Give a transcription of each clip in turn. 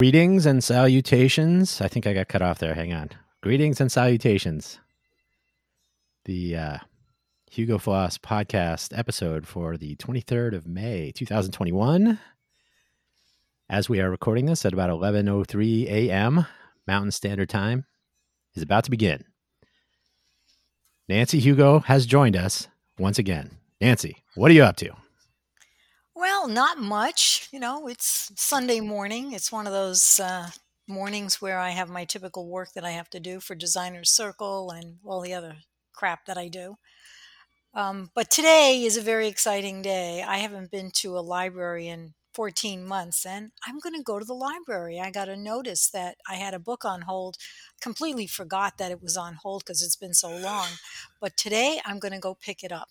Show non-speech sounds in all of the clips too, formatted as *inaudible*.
Greetings and salutations. I think I got cut off there. Hang on. Greetings and salutations. The uh, Hugo Floss podcast episode for the 23rd of May, 2021. As we are recording this at about 11:03 a.m. Mountain Standard Time is about to begin. Nancy Hugo has joined us once again. Nancy, what are you up to? Well, not much. You know, it's Sunday morning. It's one of those uh, mornings where I have my typical work that I have to do for Designer's Circle and all the other crap that I do. Um, but today is a very exciting day. I haven't been to a library in 14 months and I'm going to go to the library. I got a notice that I had a book on hold. Completely forgot that it was on hold because it's been so long. But today I'm going to go pick it up.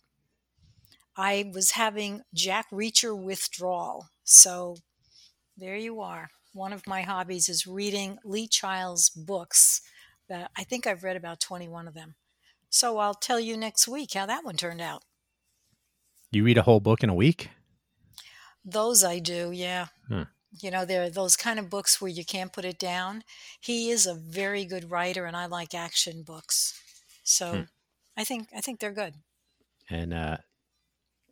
I was having Jack Reacher withdrawal. So there you are. One of my hobbies is reading Lee Child's books. That I think I've read about 21 of them. So I'll tell you next week how that one turned out. You read a whole book in a week? Those I do, yeah. Hmm. You know, there are those kind of books where you can't put it down. He is a very good writer, and I like action books, so hmm. I think I think they're good. And uh,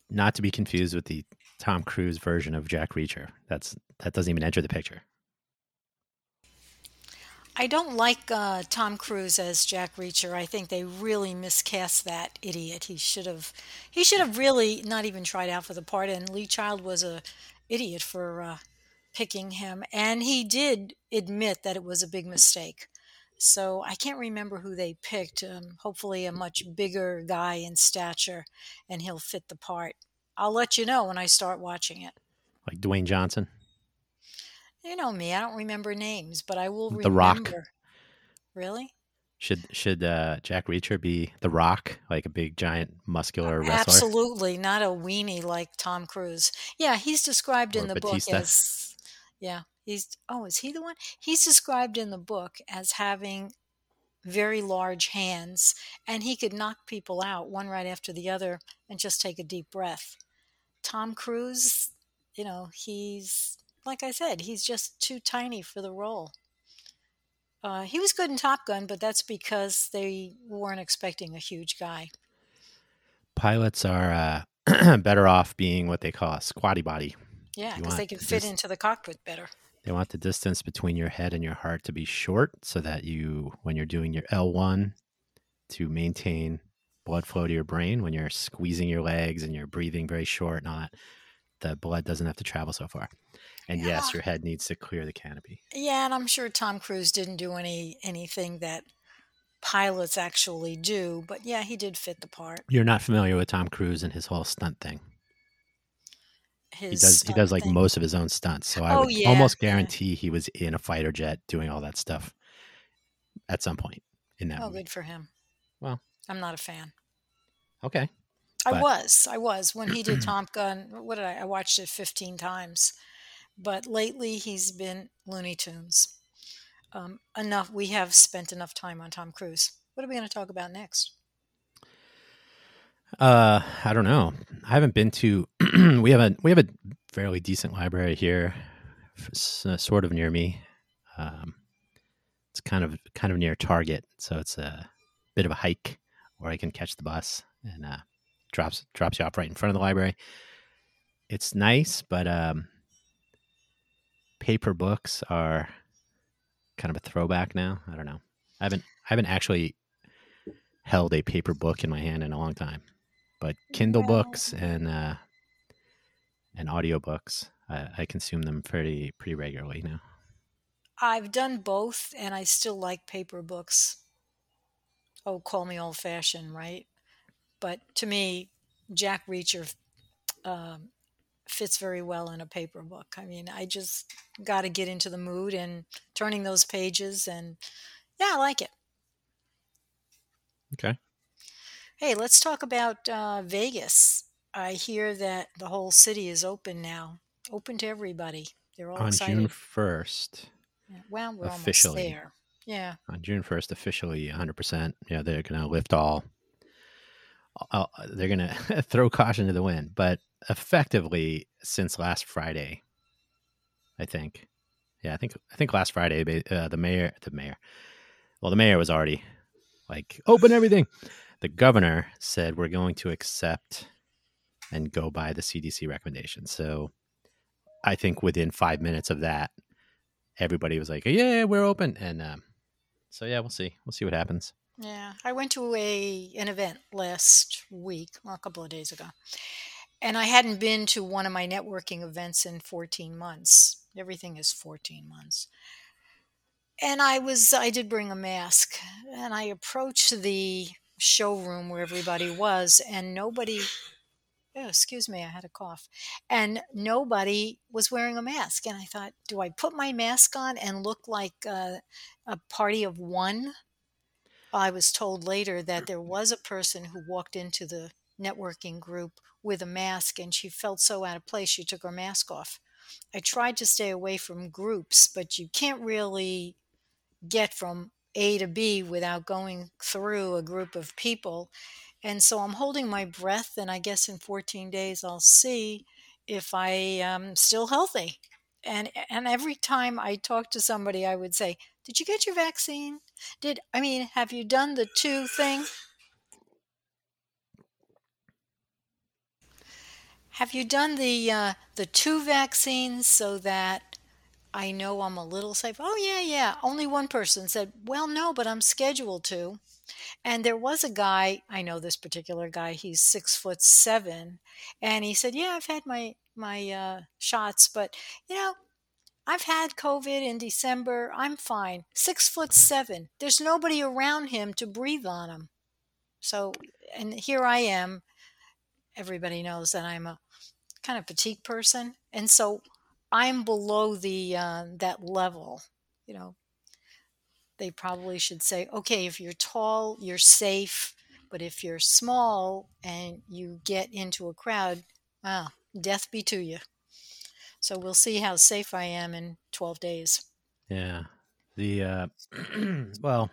not to be confused with the Tom Cruise version of Jack Reacher. That's that doesn't even enter the picture. I don't like uh, Tom Cruise as Jack Reacher. I think they really miscast that idiot. He should have he should have really not even tried out for the part. And Lee Child was a idiot for uh, picking him, and he did admit that it was a big mistake. So I can't remember who they picked. Um, hopefully, a much bigger guy in stature, and he'll fit the part. I'll let you know when I start watching it. Like Dwayne Johnson. You know me; I don't remember names, but I will. The remember. Rock. Really? Should should uh, Jack Reacher be The Rock, like a big, giant, muscular wrestler? Absolutely, not a weenie like Tom Cruise. Yeah, he's described or in the Batista. book as. Yeah, He's oh, is he the one? He's described in the book as having very large hands and he could knock people out one right after the other and just take a deep breath. Tom Cruise, you know, he's like I said, he's just too tiny for the role. Uh, he was good in Top Gun, but that's because they weren't expecting a huge guy. Pilots are uh, *clears throat* better off being what they call a squatty body. Yeah, because they can fit into the cockpit better. They want the distance between your head and your heart to be short so that you, when you're doing your L1, to maintain blood flow to your brain, when you're squeezing your legs and you're breathing very short and all that, the blood doesn't have to travel so far. And yeah. yes, your head needs to clear the canopy. Yeah, and I'm sure Tom Cruise didn't do any anything that pilots actually do, but yeah, he did fit the part. You're not familiar with Tom Cruise and his whole stunt thing his he does he does like thing. most of his own stunts so i oh, would yeah, almost guarantee yeah. he was in a fighter jet doing all that stuff at some point in that oh movie. good for him well i'm not a fan okay i but. was i was when he did *clears throat* Top Gun what did i i watched it 15 times but lately he's been looney tunes um, enough we have spent enough time on tom cruise what are we going to talk about next uh, I don't know. I haven't been to. *clears throat* we have a we have a fairly decent library here, sort of near me. Um, it's kind of kind of near Target, so it's a bit of a hike, where I can catch the bus and uh, drops drops you off right in front of the library. It's nice, but um, paper books are kind of a throwback now. I don't know. I haven't I haven't actually held a paper book in my hand in a long time but Kindle books and uh, and audiobooks, I, I consume them pretty pretty regularly now. I've done both, and I still like paper books. Oh, call me old fashioned, right? But to me, Jack Reacher um, fits very well in a paper book. I mean, I just got to get into the mood and turning those pages, and yeah, I like it. Okay. Hey, let's talk about uh, Vegas. I hear that the whole city is open now, open to everybody. They're all on excited. June first. Yeah, well, we're officially almost there. Yeah. On June first, officially, 100. percent Yeah, they're going to lift all. all they're going *laughs* to throw caution to the wind, but effectively, since last Friday, I think Yeah, I think I think last Friday uh, the mayor the mayor, well the mayor was already like open everything. The governor said we're going to accept and go by the CDC recommendation. So I think within five minutes of that, everybody was like, "Yeah, we're open," and um, so yeah, we'll see. We'll see what happens. Yeah, I went to a an event last week, or a couple of days ago, and I hadn't been to one of my networking events in 14 months. Everything is 14 months. And I was I did bring a mask, and I approached the showroom where everybody was, and nobody oh, excuse me, I had a cough. And nobody was wearing a mask. And I thought, do I put my mask on and look like uh, a party of one? I was told later that there was a person who walked into the networking group with a mask and she felt so out of place she took her mask off. I tried to stay away from groups, but you can't really get from A to B without going through a group of people. And so I'm holding my breath, and I guess in 14 days I'll see if I am still healthy. And and every time I talk to somebody, I would say, "Did you get your vaccine? Did I mean have you done the two thing? Have you done the uh, the two vaccines so that I know I'm a little safe?" Oh yeah, yeah. Only one person said, "Well, no, but I'm scheduled to." And there was a guy, I know this particular guy, he's six foot seven, and he said, Yeah, I've had my my uh, shots, but you know, I've had COVID in December. I'm fine. Six foot seven. There's nobody around him to breathe on him. So, and here I am. Everybody knows that I'm a kind of petite person, and so I'm below the uh, that level. You know, they probably should say, okay, if you're tall, you're safe. But if you're small and you get into a crowd, wow, death be to you. So we'll see how safe I am in 12 days. Yeah. The, uh, *clears throat* well,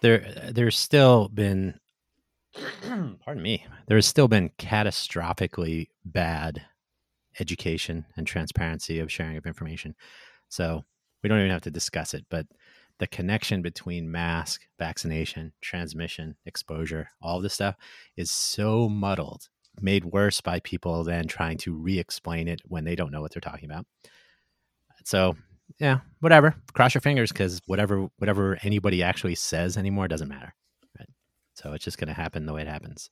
there, there's still been, *clears throat* pardon me, there's still been catastrophically bad education and transparency of sharing of information. So we don't even have to discuss it, but the connection between mask, vaccination, transmission, exposure, all this stuff is so muddled, made worse by people then trying to re explain it when they don't know what they're talking about. So, yeah, whatever. Cross your fingers because whatever whatever anybody actually says anymore doesn't matter. Right? So it's just going to happen the way it happens.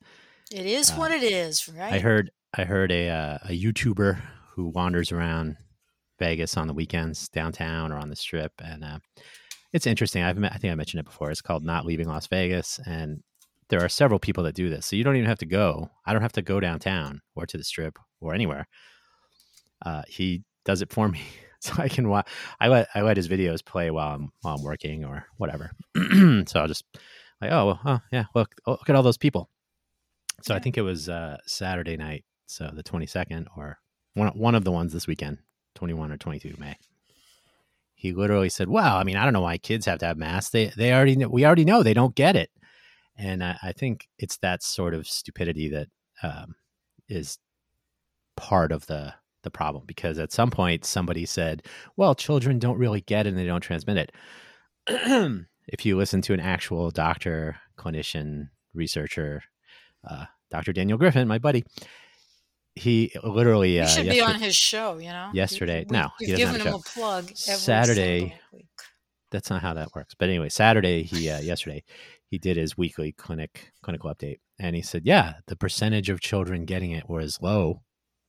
It is uh, what it is, right? I heard I heard a uh, a YouTuber who wanders around Vegas on the weekends, downtown or on the strip, and uh, it's interesting. I've met, I think I mentioned it before. It's called Not Leaving Las Vegas, and there are several people that do this. So you don't even have to go. I don't have to go downtown or to the strip or anywhere. Uh, he does it for *laughs* me, so I can watch. I let I let his videos play while I'm while I'm working or whatever. *clears throat* so I'll just like, oh, well, oh yeah, look, look at all those people. So yeah. I think it was uh, Saturday night, so the 22nd, or one one of the ones this weekend. 21 or 22 May. He literally said, "Well, I mean, I don't know why kids have to have masks. They they already know, we already know they don't get it." And I, I think it's that sort of stupidity that um, is part of the the problem because at some point somebody said, "Well, children don't really get it and they don't transmit it." *clears throat* if you listen to an actual doctor, clinician, researcher, uh, Dr. Daniel Griffin, my buddy, he literally uh, should be on his show. You know, yesterday. We, no, you've given him a plug. Saturday. That's not how that works. But anyway, Saturday he uh, yesterday he did his weekly clinic clinical update, and he said, yeah, the percentage of children getting it was low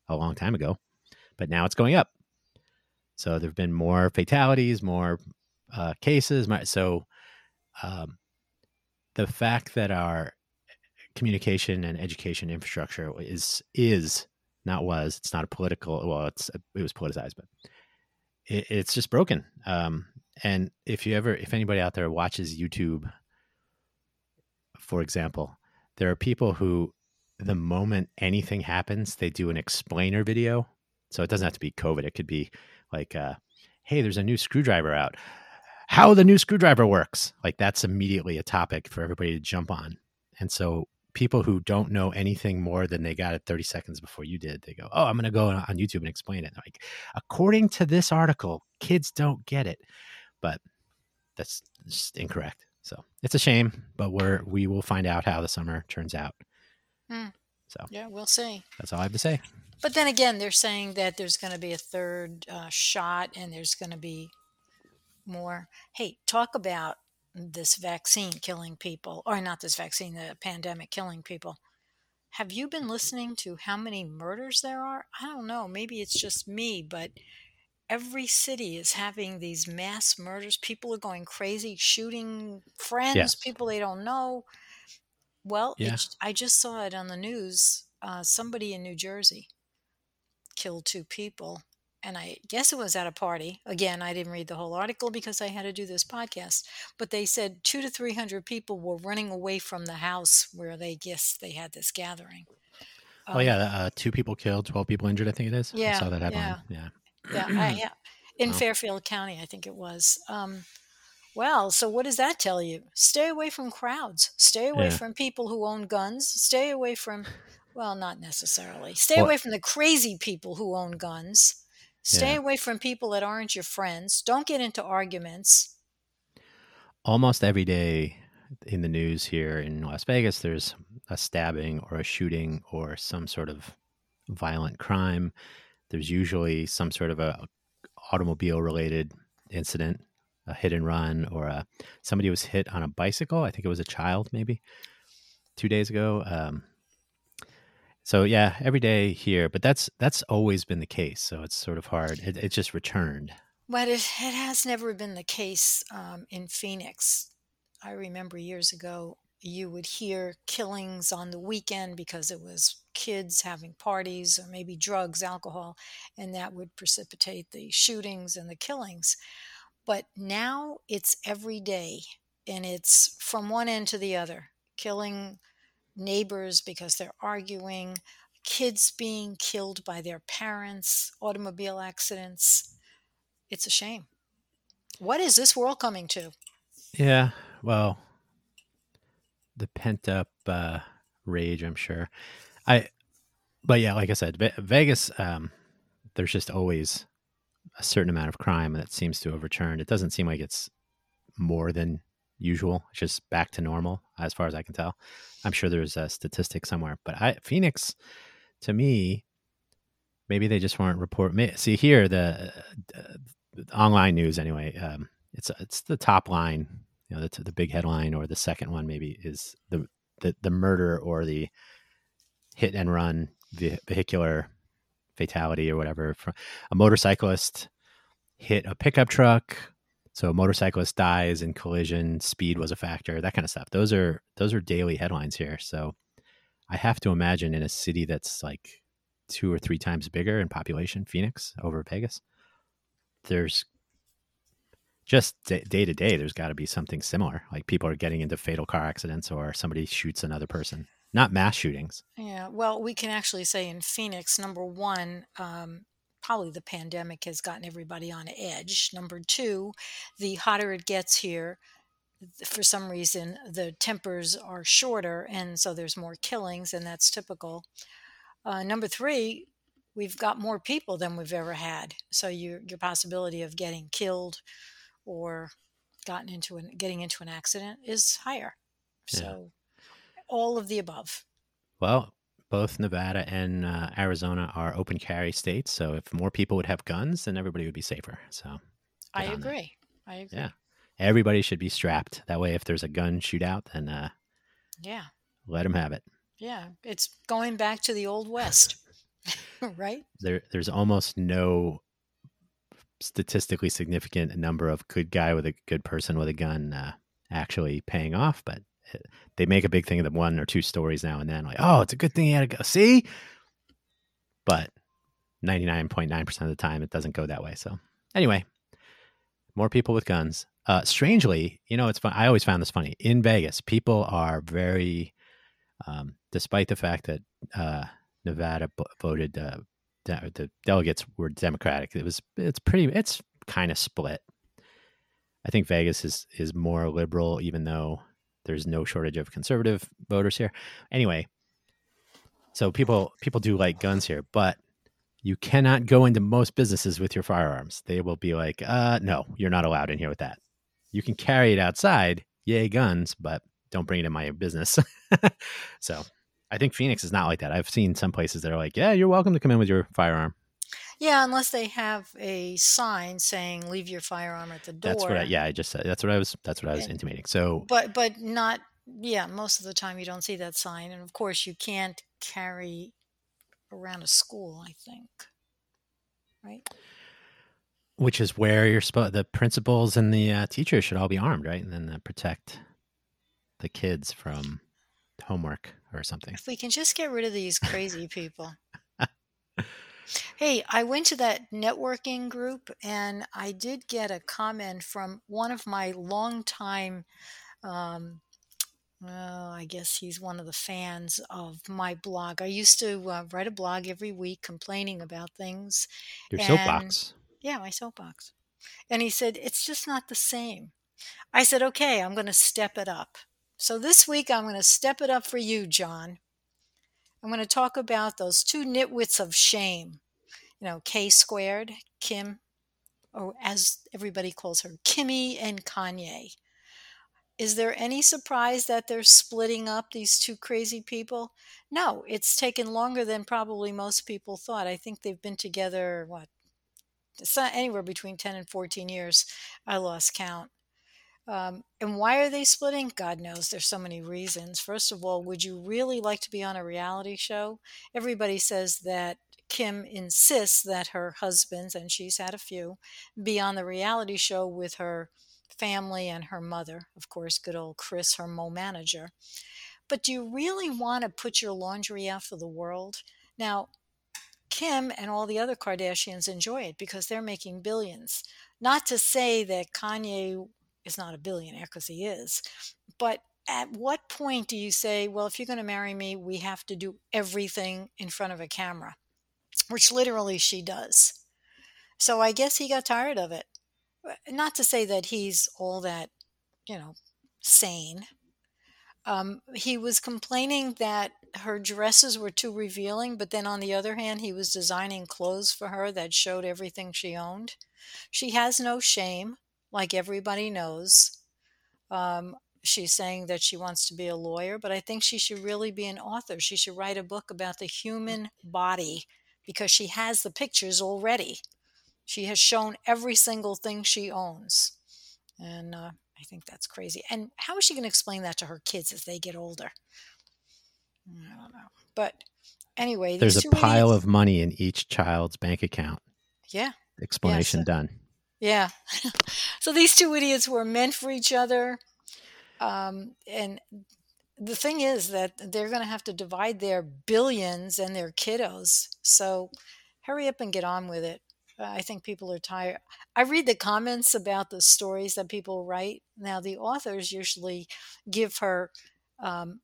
a long time ago, but now it's going up. So there've been more fatalities, more uh, cases. So um, the fact that our communication and education infrastructure is is not was. It's not a political. Well, it's it was politicized, but it, it's just broken. Um, and if you ever, if anybody out there watches YouTube, for example, there are people who, the moment anything happens, they do an explainer video. So it doesn't have to be COVID. It could be like, uh, "Hey, there's a new screwdriver out. How the new screwdriver works." Like that's immediately a topic for everybody to jump on. And so people who don't know anything more than they got it 30 seconds before you did. They go, "Oh, I'm going to go on YouTube and explain it." Like, according to this article, kids don't get it, but that's just incorrect. So it's a shame, but we're we will find out how the summer turns out. Hmm. So Yeah, we'll see. that's all I have to say. But then again, they're saying that there's going to be a third uh, shot and there's going to be more. Hey, talk about this vaccine killing people, or not this vaccine, the pandemic killing people. Have you been listening to how many murders there are? I don't know. Maybe it's just me, but every city is having these mass murders. People are going crazy, shooting friends, Yes. people they don't know. Well, Yeah. it's, I just saw it on the news. Uh, somebody in New Jersey killed two people. And I guess it was at a party. Again, I didn't read the whole article because I had to do this podcast. But they said two to 300 people were running away from the house where they guess they had this gathering. oh yeah, uh, two people killed, twelve people injured. I think it is. Yeah. I Yeah, saw that headline. Yeah. Yeah, *clears throat* I, yeah. In Wow. Fairfield County, I think it was. Um, well, so what does that tell you? Stay away from crowds. Stay away Yeah. from people who own guns. Stay away from, well, not necessarily. Stay Well- away from the crazy people who own guns. Stay Yeah. away from people that aren't your friends. Don't get into arguments. almost every day in the news here in Las Vegas, there's a stabbing or a shooting or some sort of violent crime. There's usually some sort of a automobile related incident, a hit and run, or a somebody was hit on a bicycle. I think it was a child, maybe two days ago. Um, so yeah, every day here, but that's that's always been the case. So it's sort of hard. It, it just returned. But it, it has never been the case um, in Phoenix. I remember years ago, you would hear killings on the weekend because it was kids having parties or maybe drugs, alcohol, and that would precipitate the shootings and the killings. But now it's every day, and it's from one end to the other killing neighbors because they're arguing, kids being killed by their parents, automobile accidents. It's a shame. What is this world coming to? Yeah, well, the pent up uh, rage, I'm sure. I, but yeah, like I said, Vegas, um, there's just always a certain amount of crime that seems to have returned. It doesn't seem like it's more than usual. It's just back to normal, as far as I can tell. I'm sure there's a statistic somewhere, but I, Phoenix, to me, maybe they just weren't report. See here, the, uh, the online news anyway. Um, it's it's the top line, you know, the the big headline, or the second one maybe is the the, the murder or the hit and run vehicular fatality or whatever. A motorcyclist hit a pickup truck, so motorcyclist dies in collision. Speed was a factor. That kind of stuff. Those are those are daily headlines here. So I have to imagine in a city that's like two or three times bigger in population, Phoenix over Vegas, there's just day day to day, there's got to be something similar. Like people are getting into fatal car accidents or somebody shoots another person. Not mass shootings. Yeah, well, we can actually say in Phoenix, number one, um, probably the pandemic has gotten everybody on edge. Number two, the hotter it gets here, for some reason, the tempers are shorter, and so there's more killings, and that's typical. Uh, number three, we've got more people than we've ever had, so your your possibility of getting killed or gotten into an getting into an accident is higher. Yeah. So, all of the above. Well, both Nevada and uh, Arizona are open carry states. So if more people would have guns, then everybody would be safer. So I agree. I agree. Yeah. everybody should be strapped. That way, if there's a gun shootout, then uh, Yeah. let them have it. Yeah. It's going back to the old west. *laughs* right? There, there's almost no statistically significant number of good guy with a good person with a gun uh, actually paying off, but *laughs* they make a big thing of the one or two stories now and then, like, oh, it's a good thing he had to go. See, but 99.9% of the time, it doesn't go that way. So, anyway, more people with guns. Uh, strangely, you know, it's fun. I always found this funny. In Vegas, people are very, um, despite the fact that uh, Nevada b- voted, uh, the delegates were Democratic. It was, it's pretty, it's kind of split. I think Vegas is is more liberal, even though there's no shortage of conservative voters here. Anyway, so people people do like guns here, but you cannot go into most businesses with your firearms. They will be like, uh, no, you're not allowed in here with that. You can carry it outside, yay guns, but don't bring it in my business. *laughs* so I think Phoenix is not like that. I've seen some places that are like, yeah, you're welcome to come in with your firearm. Yeah, unless they have a sign saying "Leave your firearm at the door." That's what. I, yeah, I just said. That's what I was. That's what I was and, intimating. So, but but not. Yeah, most of the time you don't see that sign, and of course you can't carry around a school. I think, right? Which is where you're supposed. The principals and the uh, teachers should all be armed, right? And then uh, protect the kids from homework or something. If we can just get rid of these crazy people. *laughs* Hey, I went to that networking group and I did get a comment from one of my longtime, um, well, I guess he's one of the fans of my blog. I used to uh, write a blog every week complaining about things. Your and, soapbox. Yeah, my soapbox. And he said, it's just not the same. I said, okay, I'm going to step it up. So this week I'm going to step it up for you, John. I'm going to talk about those two nitwits of shame. You know, K squared, Kim, or as everybody calls her, Kimmy and Kanye. Is there any surprise that they're splitting up these two crazy people? No, it's taken longer than probably most people thought. I think they've been together, what, it's not anywhere between 10 and 14 years. I lost count. Um, and why are they splitting? God knows. There's so many reasons. First of all, would you really like to be on a reality show? Everybody says that Kim insists that her husbands, and she's had a few, be on the reality show with her family and her mother. Of course, good old Kris, her mo manager. But do you really want to put your laundry out for the world? Now, Kim and all the other Kardashians enjoy it because they're making billions. Not to say that Kanye is not a billionaire because he is. But at what point do you say, well, if you're going to marry me, we have to do everything in front of a camera, which literally she does. So I guess he got tired of it. Not to say that he's all that, you know, sane. Um, he was complaining that her dresses were too revealing, but then on the other hand, he was designing clothes for her that showed everything she owned. She has no shame like everybody knows. Um, she's saying that she wants to be a lawyer, but I think she should really be an author. She should write a book about the human body because she has the pictures already. She has shown every single thing she owns. And uh, I think that's crazy. And how is she going to explain that to her kids as they get older? I don't know. But anyway, there's a pile idiots, of money in each child's bank account. Yeah. Explanation yeah, so, done. Yeah. *laughs* so these two idiots were meant for each other. Um, and the thing is that they're going to have to divide their billions and their kiddos. So hurry up and get on with it. I think people are tired. I read the comments about the stories that people write. Now, the authors usually give her um,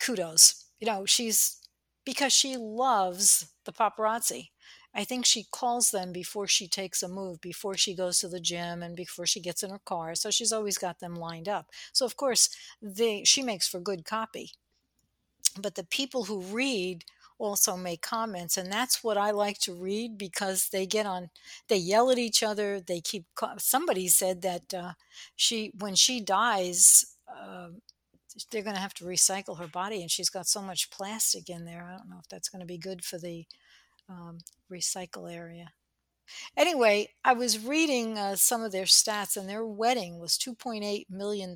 kudos. You know, she's because she loves the paparazzi. I think she calls them before she takes a move, before she goes to the gym and before she gets in her car. So she's always got them lined up. So of course, they she makes for good copy. But the people who read also make comments and that's what I like to read because they get on they yell at each other they keep somebody said that uh, she when she dies uh, they're going to have to recycle her body and she's got so much plastic in there i don't know if that's going to be good for the um, recycle area. Anyway, I was reading uh, some of their stats, and their wedding was $2.8 million.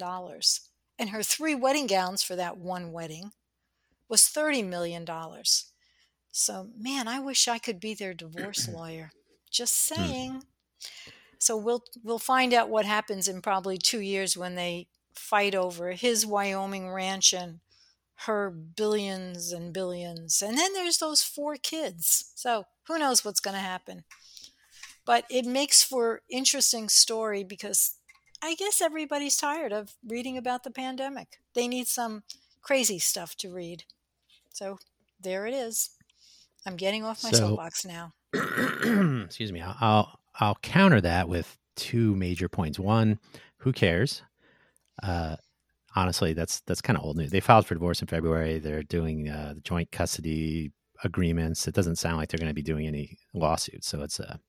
And her three wedding gowns for that one wedding was $30 million. So, man, I wish I could be their divorce *clears throat* lawyer. Just hmm. saying. So we'll we'll find out what happens in probably two years when they fight over his Wyoming ranch and her billions and billions. And then there's those four kids. So who knows what's going to happen. But it makes for interesting story because I guess everybody's tired of reading about the pandemic. They need some crazy stuff to read. So there it is. I'm getting off my so, soapbox now. *clears throat* excuse me. I'll, I'll, I'll counter that with two major points. One, who cares? Uh, honestly, that's that's kind of old news. They filed for divorce in February. They're doing uh, joint custody agreements. It doesn't sound like they're going to be doing any lawsuits. So it's a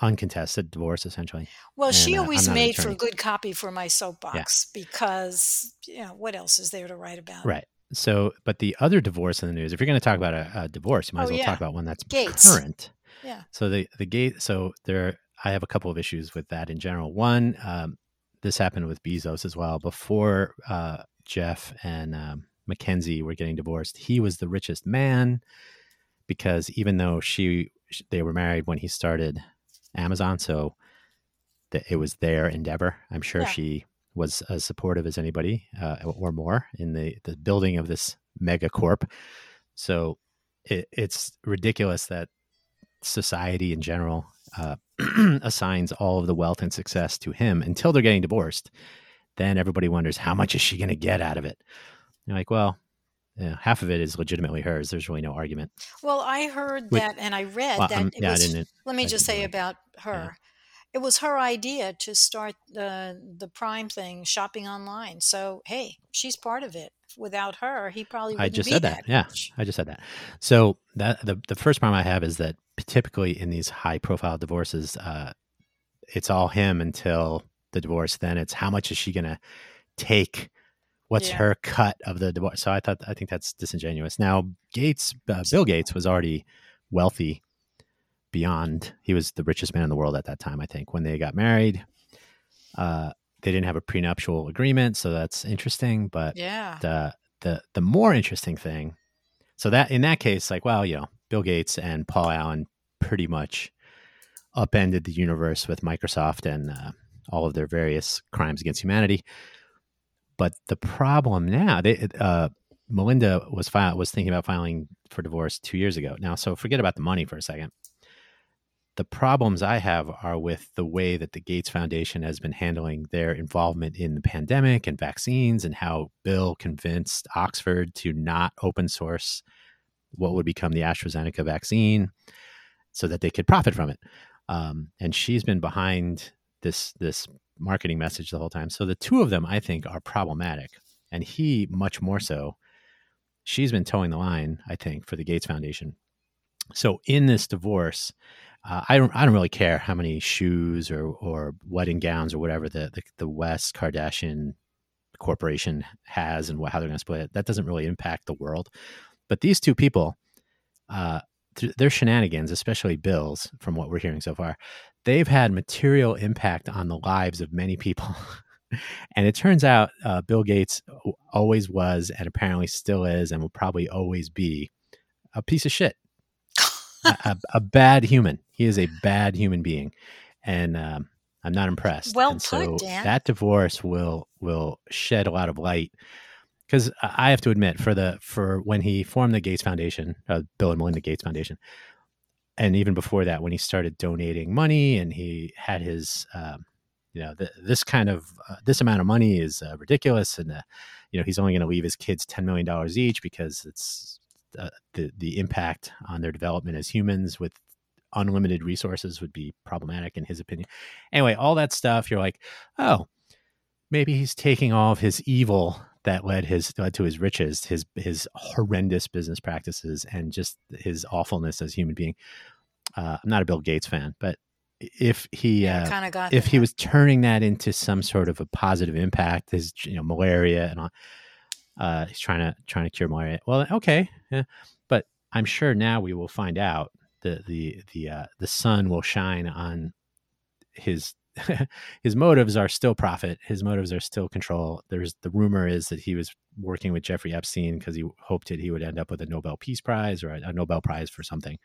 uncontested divorce essentially. Well, and, she uh, always uh, made for good copy for my soapbox yeah. because you know what else is there to write about? Right. So, but the other divorce in the news, if you're going to talk about a, a divorce, you might oh, as well yeah. talk about one that's Gates. current. Yeah. So the the gate. So there, I have a couple of issues with that in general. One, um, this happened with Bezos as well. Before uh, Jeff and um, Mackenzie were getting divorced, he was the richest man because even though she they were married when he started Amazon, so that it was their endeavor. I'm sure yeah. she was as supportive as anybody uh, or more in the the building of this mega corp. So it, it's ridiculous that society in general uh, *clears throat* assigns all of the wealth and success to him until they're getting divorced. Then everybody wonders how much is she going to get out of it. You're like, well, yeah, half of it is legitimately hers. There's really no argument. Well, I heard that and I read well, that um, it yeah, was. let me I just say about her. It was her idea to start the the Prime thing, shopping online. So hey, she's part of it. Without her, he probably. Wouldn't. I just said that. that yeah, I just said that. So that the the first problem I have is that typically in these high profile divorces, uh, it's all him until the divorce. Then it's how much is she going to take? What's yeah. her cut of the divorce? So I thought I think that's disingenuous. Now Gates, uh, Bill Gates was already wealthy beyond. He was the richest man in the world at that time. I think when they got married, uh, they didn't have a prenuptial agreement, so that's interesting. But yeah, the the the more interesting thing, so that in that case, like, well, you know, Bill Gates and Paul Allen pretty much upended the universe with Microsoft and uh, all of their various crimes against humanity. But the problem now, they, uh, Melinda was file, was thinking about filing for divorce two years ago. Now, so forget about the money for a second. The problems I have are with the way that the Gates Foundation has been handling their involvement in the pandemic and vaccines, and how Bill convinced Oxford to not open source what would become the AstraZeneca vaccine so that they could profit from it. Um, and she's been behind this this marketing message the whole time. So the two of them, I think, are problematic, and he much more so. She's been toeing the line, I think, for the Gates Foundation. So in this divorce, uh, I don't I don't really care how many shoes or or wedding gowns or whatever the the, the West Kardashian corporation has and what, how they're going to split it. That doesn't really impact the world. But these two people, uh, th- their shenanigans, especially Bill's, from what we're hearing so far, they've had material impact on the lives of many people. *laughs* and it turns out uh, Bill Gates always was, and apparently still is, and will probably always be a piece of shit, a, a, bad human. He is a bad human being, and um, I'm not impressed. Well and put, so Dan. That divorce will will shed a lot of light because I have to admit, for the for when he formed the Gates Foundation, uh, Bill and Melinda Gates Foundation, and even before that, when he started donating money and he had his, um, you know, the, this kind of uh, this amount of money is uh, ridiculous, and uh, you know he's only going to leave his kids ten million dollars each because it's uh, the the impact on their development as humans with unlimited resources would be problematic in his opinion. Anyway, all that stuff, you're like, oh, maybe he's taking all of his evil that led his led to his riches, his his horrendous business practices, and just his awfulness as a human being. Uh, I'm not a Bill Gates fan, but if he yeah, uh, got if he was turning that into some sort of a positive impact, his you know malaria and all, uh, he's trying to trying to cure malaria. Well, okay, yeah. but I'm sure now we will find out the the the uh, the sun will shine on his *laughs* his motives are still profit. His motives are still control. There's the rumor is that he was working with Jeffrey Epstein because he hoped that he would end up with a Nobel Peace Prize or a, a Nobel Prize for something.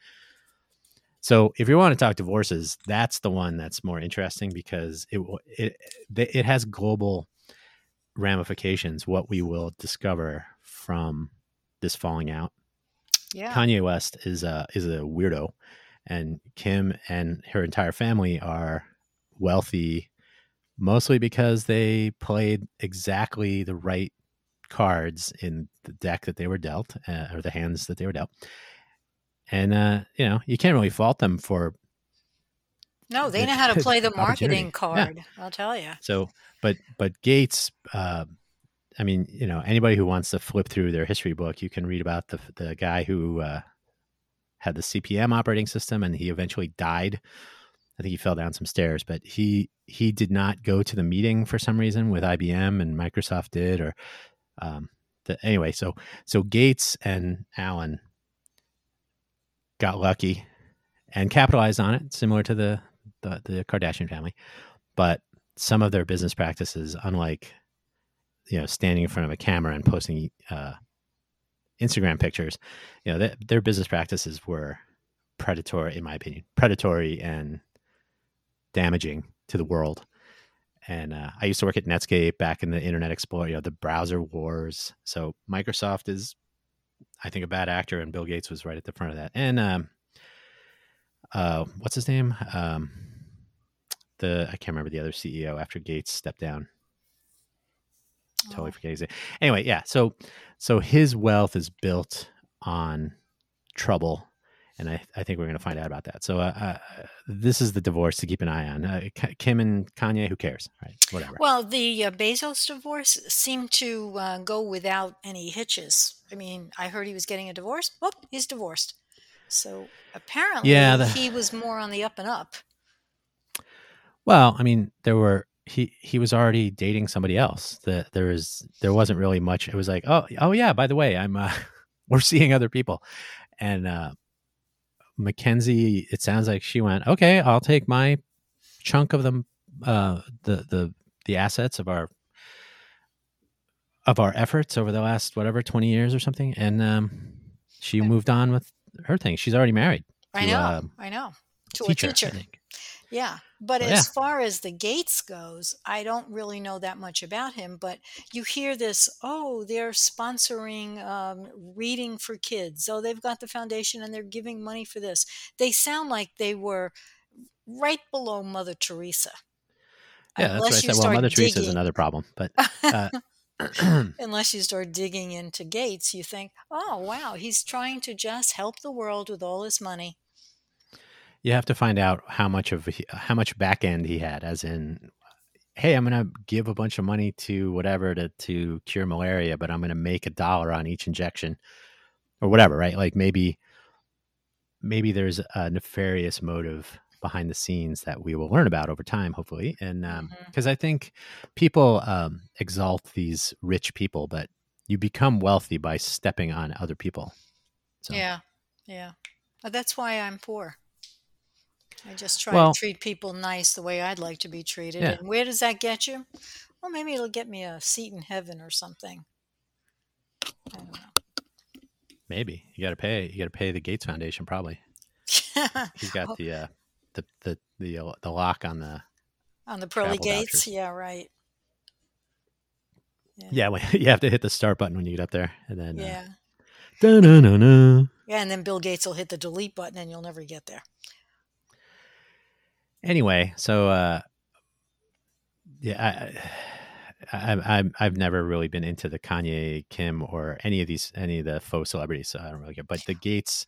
So if you want to talk divorces, that's the one that's more interesting because it it it has global ramifications. What we will discover from this falling out. Yeah. Kanye West is a is a weirdo, and Kim and her entire family are wealthy mostly because they played exactly the right cards in the deck that they were dealt uh, or the hands that they were dealt and uh, you know you can't really fault them for No, they know how to *laughs* play the marketing card. I'll tell you. So, but but Gates, uh, I mean, you know, anybody who wants to flip through their history book, you can read about the the guy who uh, had the CP/M operating system, and he eventually died. I think he fell down some stairs, but he he did not go to the meeting for some reason with IBM and Microsoft did, or um, the, anyway. So so Gates and Allen got lucky and capitalized on it, similar to the the, the Kardashian family, but some of their business practices, unlike you know standing in front of a camera and posting uh, Instagram pictures, you know, th- their business practices were predatory, in my opinion, predatory and damaging to the world. And uh, I used to work at Netscape back in the Internet Explorer, you know, the browser wars. So Microsoft is, I think, a bad actor, and Bill Gates was right at the front of that. And um, uh, what's his name? Um, the I can't remember the other CEO after Gates stepped down. Totally Oh. forget his name. Anyway, yeah. So so his wealth is built on trouble, and I I think we're going to find out about that. So uh, uh, this is the divorce to keep an eye on. Uh, Kim and Kanye, who cares? Right? Whatever. Well, the uh, Bezos divorce seemed to uh, go without any hitches. I mean, I heard he was getting a divorce. Well, he's divorced. So apparently, Yeah, the- he was more on the up and up. Well, I mean, there were he he was already dating somebody else. That there was there wasn't really much. It was like, oh oh yeah, by the way, I'm uh, *laughs* we're seeing other people, and uh, Mackenzie. It sounds like she went, okay, I'll take my chunk of them, uh, the the the assets of our of our efforts over the last whatever twenty years or something, and um, she moved on with her thing. She's already married. I to, know, uh, I know. To teacher, a teacher. I think. Yeah. But Well, as far as the Gates goes, I don't really know that much about him. But you hear this, oh, they're sponsoring um, reading for kids. Oh, they've got the foundation and they're giving money for this. They sound like they were right below Mother Teresa. Yeah, that's what I said. Well, Mother Teresa is another problem, but uh, *laughs* *clears throat* Unless you start digging into Gates, you think, oh, wow, he's trying to just help the world with all his money. You have to find out how much of how much back end he had, as in, hey, I'm going to give a bunch of money to whatever to to cure malaria, but I'm going to make a dollar on each injection, or whatever, right? Like maybe maybe there's a nefarious motive behind the scenes that we will learn about over time, hopefully, and because I think people um, exalt these rich people, but you become wealthy by stepping on other people. So, Yeah, yeah. That's why I'm poor. I just try Well- to treat people nice the way I'd like to be treated. Yeah. And where does that get you? Well, maybe it'll get me a seat in heaven or something. I don't know. maybe you got to pay. You got to pay the Gates Foundation probably. *laughs* He's got Oh. the uh, the the the uh, the lock on the On the pearly gates? vouchers. Yeah, right. yeah. well, *laughs* You have to hit the start button when you get up there, and then Yeah. Uh, da-na-na-na. Yeah, and then Bill Gates will hit the delete button and you'll never get there. Anyway, so uh, yeah, I, I, I I've never really been into the Kanye, Kim, or any of these any of the faux celebrities, so I don't really get. But the Gates,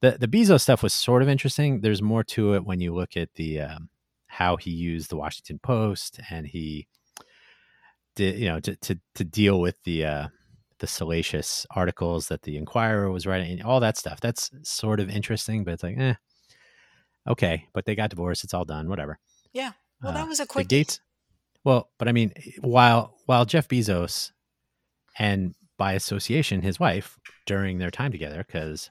the the Bezos stuff was sort of interesting. There's more to it when you look at the um, how he used the Washington Post and he did you know to to, to deal with the uh, the salacious articles that the Enquirer was writing and all that stuff. That's sort of interesting, but it's like, eh, okay. But they got divorced. It's all done. Whatever. Yeah. Well, Uh, that was a quick Gates. Well, but I mean, while while Jeff Bezos and by association his wife during their time together, because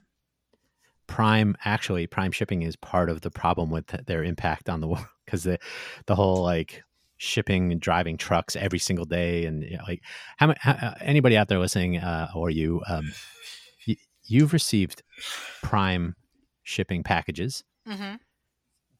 Prime actually Prime shipping is part of the problem with their impact on the world *laughs* because the the whole like shipping and driving trucks every single day and you know, like how, how uh, anybody out there listening uh, or you um, y- you've received Prime shipping packages hmm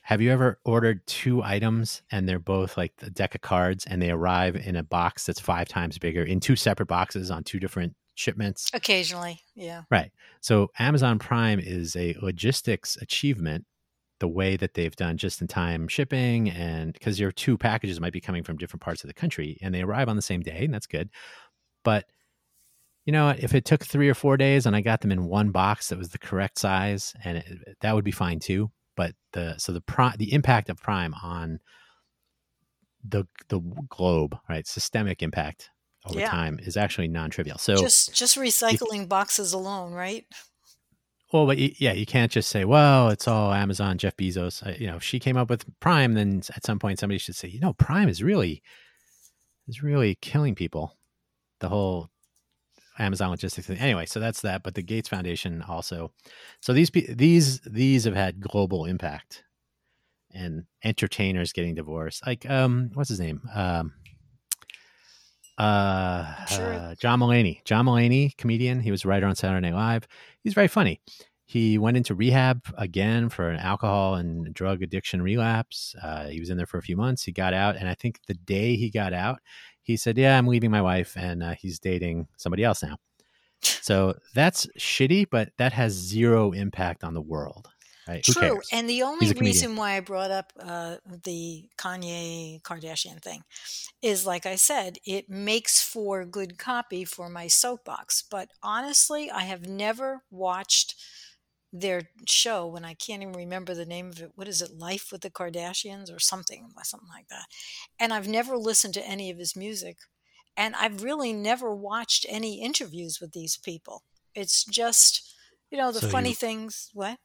have you ever ordered two items and they're both like a deck of cards and they arrive in a box that's five times bigger in two separate boxes on two different shipments? Occasionally. Yeah. Right. So Amazon Prime is a logistics achievement, the way that they've done just in time shipping. And because your two packages might be coming from different parts of the country and they arrive on the same day, and that's good. But you know, what? if it took three or four days and I got them in one box that was the correct size, and it, that would be fine too. but the so the prime the impact of Prime on the the globe, right? Systemic impact over Yeah. time is actually non-trivial. So just just recycling boxes alone, right? Well, but y- yeah, you can't just say, "Well, it's all Amazon, Jeff Bezos." Uh, You know, if she came up with Prime, then at some point somebody should say, "You know, Prime is really is really killing people." The whole Amazon logistics. Anyway, so that's that. But the Gates Foundation also. So these these these have had global impact, and entertainers getting divorced. Like, um, what's his name? Um, uh, Sure. uh, John Mulaney. John Mulaney, comedian. He was a writer on Saturday Night Live. He's very funny. He went into rehab again for an alcohol and drug addiction relapse. Uh, he was in there for a few months. He got out, and I think the day he got out, he said, "Yeah, I'm leaving my wife, and uh, he's dating somebody else now." So that's shitty, but that has zero impact on the world, right? True. And the only reason why I brought up uh, the Kanye Kardashian thing is, like I said, it makes for good copy for my soapbox. But honestly, I have never watched their show, when I can't even remember the name of it. What is it, Life with the Kardashians or something, something like that. And I've never listened to any of his music, and I've really never watched any interviews with these people. It's just, you know, the So funny you- things. What?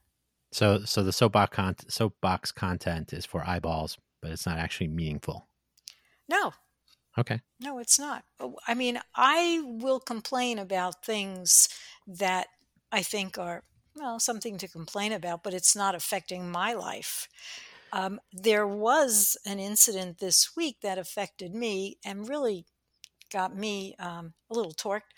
So, so the soapbox con- soapbox content is for eyeballs, but it's not actually meaningful. No, Okay. No, it's not. Oh, I mean, I will complain about things that I think are, well, something to complain about, but it's not affecting my life. Um, there was an incident this week that affected me and really got me um, a little torqued.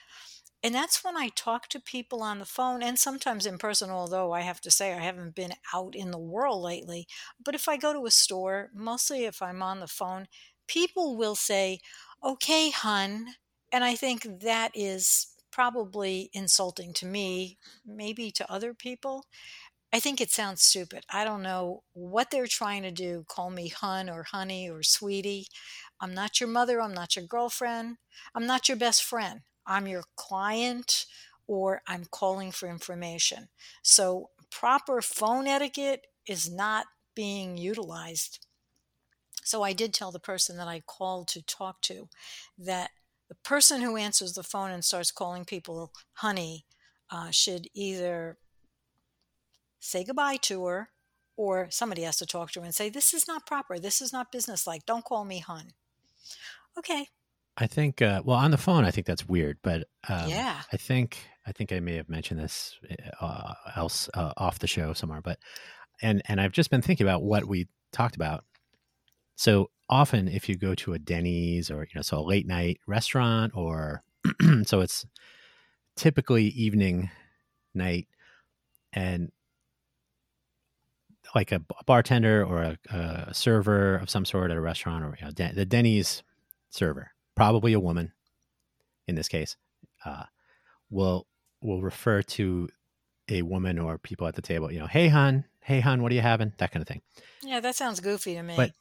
And that's when I talk to people on the phone and sometimes in person, although I have to say I haven't been out in the world lately. But if I go to a store, mostly if I'm on the phone, people will say, okay, hun. And I think that is probably insulting to me, maybe to other people. I think it sounds stupid. I don't know what they're trying to do. Call me hun or honey or sweetie. I'm not your mother. I'm not your girlfriend. I'm not your best friend. I'm your client or I'm calling for information. So, proper phone etiquette is not being utilized. So, I did tell the person that I called to talk to that the person who answers the phone and starts calling people honey uh, should either say goodbye to her or somebody has to talk to her and say, This is not proper. This is not businesslike. Don't call me hun. Okay. I think. Uh, well, on the phone, I think that's weird, but um, Yeah. I think I think I may have mentioned this uh, else uh, off the show somewhere, but and and I've just been thinking about what we talked about. So often, if you go to a Denny's or you know, so a late night restaurant, or *clears throat* so it's typically evening night, and like a bartender or a, a server of some sort at a restaurant or you know, Den- the Denny's server, probably a woman in this case, uh, will will refer to a woman or people at the table, you know, hey hun, hey hun, what are you having? That kind of thing. Yeah, that sounds goofy to me. But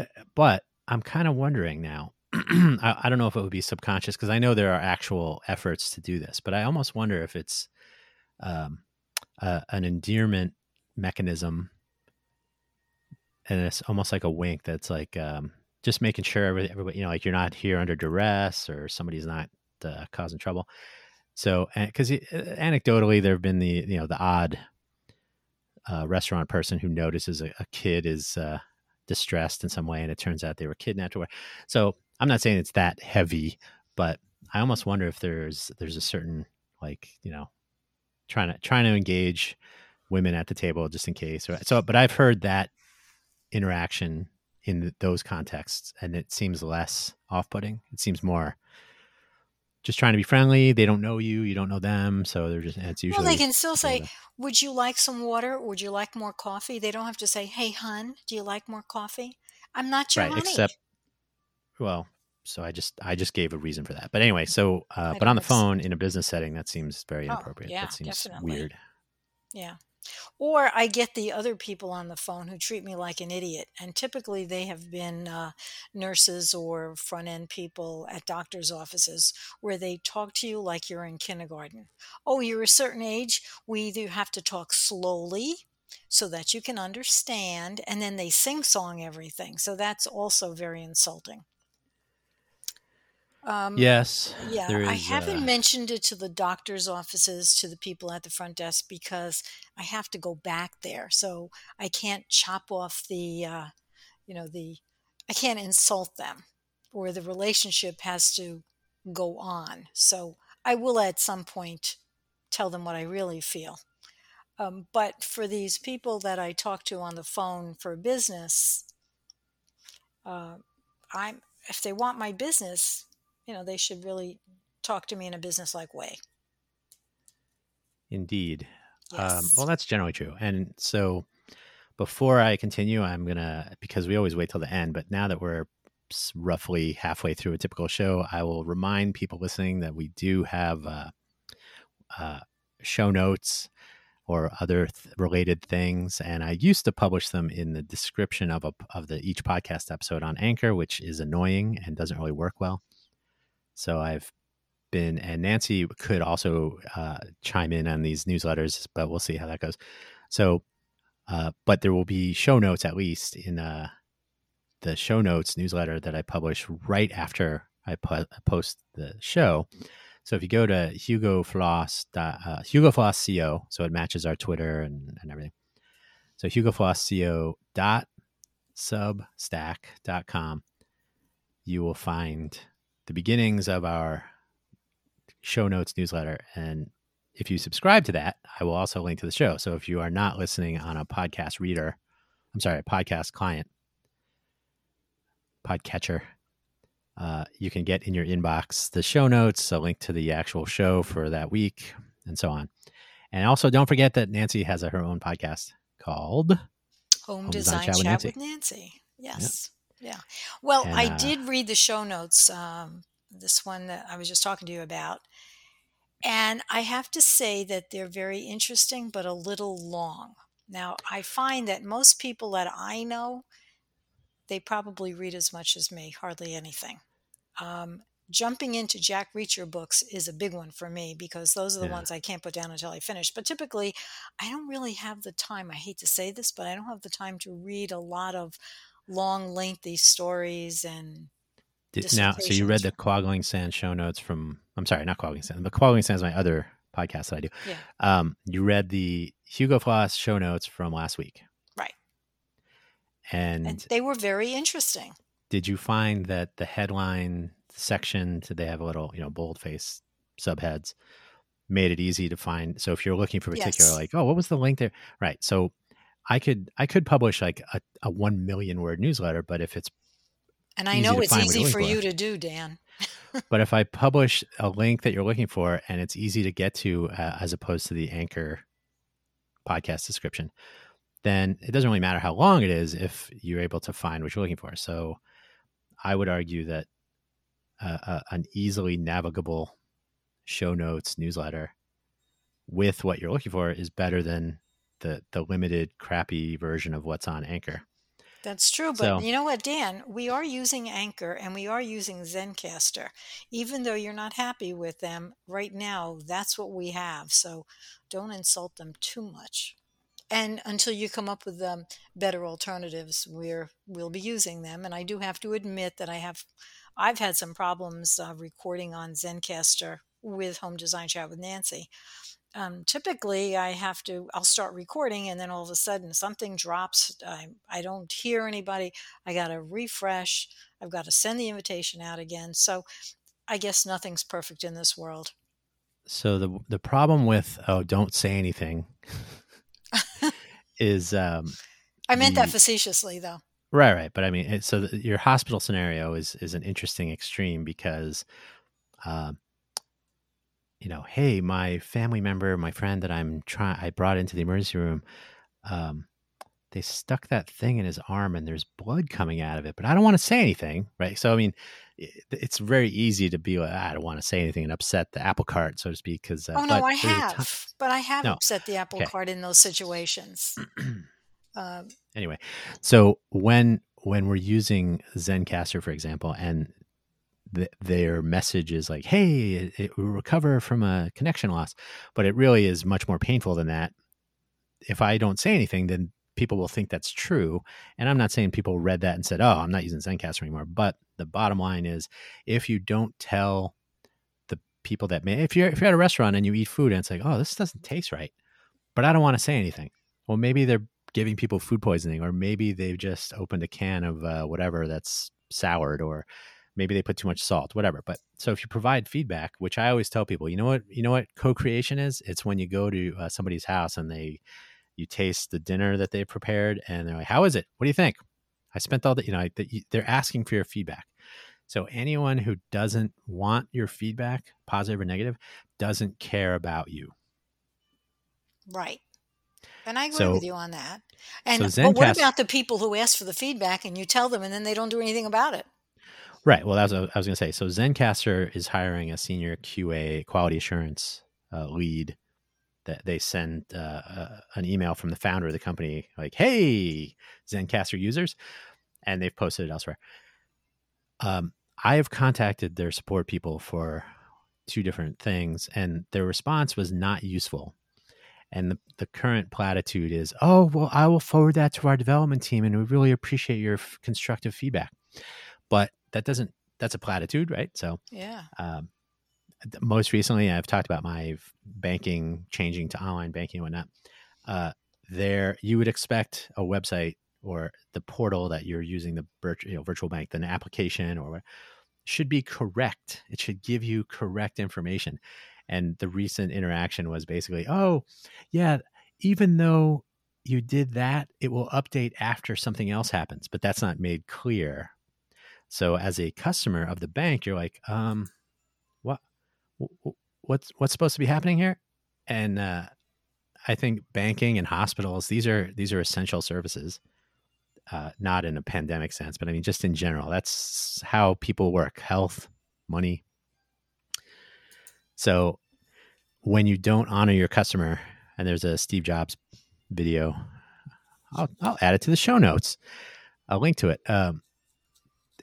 uh, but I'm kind of wondering now. *clears throat* I, I don't know if it would be subconscious because I know there are actual efforts to do this, but I almost wonder if it's um, uh, an endearment mechanism, and it's almost like a wink that's like um, just making sure every, everybody, you know, like you're not here under duress or somebody's not uh, causing trouble. So, because anecdotally, there have been the you know the odd uh, restaurant person who notices a, a kid is uh, distressed in some way, and it turns out they were kidnapped. Or so, I'm not saying it's that heavy, but I almost wonder if there's there's a certain like you know trying to trying to engage women at the table just in case. So, but I've heard that interaction in those contexts, and it seems less off-putting. It seems more just trying to be friendly. They don't know you, you don't know them, so they're just. It's usually well, they can still say, the- Would you like some water? Would you like more coffee? They don't have to say, Hey, hun, do you like more coffee? I'm not your right, honey. except well. So I just I just gave a reason for that, but anyway. So, uh, but on the phone in a business setting, that seems very Oh, inappropriate. yeah, that seems definitely. weird. Yeah. Or I get the other people on the phone who treat me like an idiot. And typically they have been uh, nurses or front end people at doctor's offices where they talk to you like you're in kindergarten. Oh, you're a certain age. We either have to talk slowly so that you can understand and then they sing song everything so that's also very insulting um, yes yeah i haven't uh... mentioned it to the doctor's offices to the people at the front desk because i have to go back there. So i can't chop off the uh, you know the i can't insult them or the relationship has to go on. So i will at some point tell them what i really feel. Um, but for these people that I talk to on the phone for business, uh, I'm if they want my business, you know, they should really talk to me in a business-like way. Indeed. Um, yes. Um, well, that's generally true. And so, before I continue, I'm gonna because we always wait till the end. But now that we're roughly halfway through a typical show, I will remind people listening that we do have uh, uh, show notes or other th- related things. And I used to publish them in the description of a, of the each podcast episode on Anchor, which is annoying and doesn't really work well. So I've been, and Nancy could also uh, chime in on these newsletters, but we'll see how that goes. So, uh, but there will be show notes at least in uh, the show notes newsletter that I publish right after I post the show. So if you go to Hugo Floss, uh, Hugo Floss CO, so it matches our Twitter and, and everything. So Hugo Floss CO dot substack.com, you will find the beginnings of our show notes newsletter. And if you subscribe to that, I will also link to the show. So if you are not listening on a podcast reader, I'm sorry, a podcast client, podcatcher, uh, you can get in your inbox the show notes, a link to the actual show for that week, and so on. And also, don't forget that Nancy has a, her own podcast called Home, Home Design, Design, Chat, with Nancy. With Nancy. Yes. Yeah. Well, and, I uh, did read the show notes, um, this one that I was just talking to you about. And I have to say that they're very interesting, but a little long. Now, I find that most people that I know they probably read as much as me, hardly anything. Um, jumping into Jack Reacher books is a big one for me because those are the yeah. ones I can't put down until I finish. But typically, I don't really have the time. I hate to say this, but I don't have the time to read a lot of long, lengthy stories and. now, so you read the Quaggling Sand show notes from, I'm sorry, not Quaggling Sand, but Quaggling Sand is my other podcast that I do. Yeah. Um, you read the Hugo Floss show notes from last week. And, and they were very interesting. Did you find that the headline section, so they have a little, you know, boldface subheads, made it easy to find. So if you're looking for particular, yes. like, oh, what was the link there? Right. So I could I could publish like a, a one million word newsletter, but if it's and I know it's easy for you to do, Dan. *laughs* but if I publish a link that you're looking for and it's easy to get to, uh, as opposed to the anchor podcast description, then it doesn't really matter how long it is if you're able to find what you're looking for. So I would argue that uh, uh, an easily navigable show notes newsletter with what you're looking for is better than the the limited crappy version of what's on Anchor. That's true, but so, you know what, Dan? We are using Anchor and we are using Zencastr. Even though you're not happy with them right now, that's what we have. So don't insult them too much and until you come up with um, better alternatives we're we'll be using them and i do have to admit that i have i've had some problems uh, recording on zencastr with home design chat with nancy um, typically i have to i'll start recording and then all of a sudden something drops i, I don't hear anybody i got to refresh i've got to send the invitation out again so i guess nothing's perfect in this world so the the problem with oh don't say anything *laughs* is um *laughs* I meant the, that facetiously though. Right, right. But I mean, so the, your hospital scenario is is an interesting extreme because, uh, you know, hey, my family member, my friend that I'm trying, I brought into the emergency room, um, they stuck that thing in his arm and there's blood coming out of it, but I don't want to say anything, right? So I mean, it's very easy to be like, ah, I don't want to say anything and upset the apple cart, so to speak. Because uh, oh no, I have, but I have no. upset the apple okay. cart in those situations. *clears throat* um, anyway, so when when we're using Zencastr, for example, and the, their message is like, "Hey, it, it will recover from a connection loss," but it really is much more painful than that. if I don't say anything, then people will think that's true. And I'm not saying people read that and said, "Oh, I'm not using Zencastr anymore." But the bottom line is, if you don't tell the people that may, if you're if you're at a restaurant and you eat food and it's like, "Oh, this doesn't taste right," but I don't want to say anything. Well, maybe they're giving people food poisoning, or maybe they've just opened a can of uh, whatever that's soured, or maybe they put too much salt, whatever. But so if you provide feedback, which I always tell people, you know what, you know what co-creation is? It's when you go to uh, somebody's house and they, you taste the dinner that they prepared, and they're like, "How is it? What do you think?" I spent all the, you know, they're asking for your feedback. So anyone who doesn't want your feedback, positive or negative, doesn't care about you. Right. And I agree so, with you on that. And so but what about the people who ask for the feedback and you tell them and then they don't do anything about it? Right. Well, that's what I was going to say. So Zencastr is hiring a senior QA quality assurance uh, lead. That they send uh, uh, an email from the founder of the company, like, "Hey, Zencastr users," and they've posted it elsewhere. Um, I have contacted their support people for two different things, and their response was not useful. And the, the current platitude is, oh, well, I will forward that to our development team and we really appreciate your f- constructive feedback. But that doesn't, that's a platitude, right? So, yeah. Um, most recently, I've talked about my banking changing to online banking and whatnot. Uh, there, you would expect a website or the portal that you're using the virtual, you know, virtual bank, the application or should be correct. It should give you correct information. And the recent interaction was basically, oh, yeah, even though you did that, it will update after something else happens, but that's not made clear. So as a customer of the bank, you're like, um, what, what's what's supposed to be happening here? And uh, I think banking and hospitals these are these are essential services, uh, not in a pandemic sense, but I mean just in general. That's how people work: health, money, so when you don't honor your customer, and there's a Steve Jobs video, I'll, I'll add it to the show notes. I'll link to it. Um,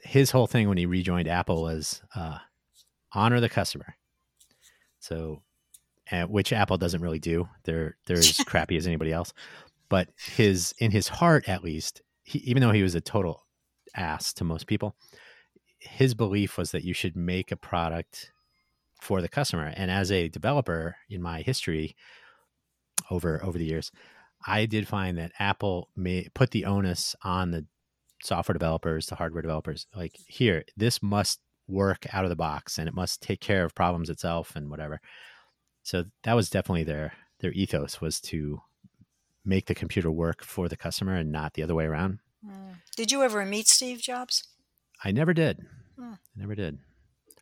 his whole thing when he rejoined Apple was uh, honor the customer. So, uh, which Apple doesn't really do. They're they're as *laughs* crappy as anybody else. But his in his heart, at least, he, even though he was a total ass to most people, his belief was that you should make a product for the customer. And as a developer in my history over over the years, I did find that Apple may put the onus on the software developers, to hardware developers. Like here, this must work out of the box and it must take care of problems itself and whatever. So that was definitely their their ethos was to make the computer work for the customer and not the other way around. Mm. Did you ever meet Steve Jobs? I never did. Mm. I never did.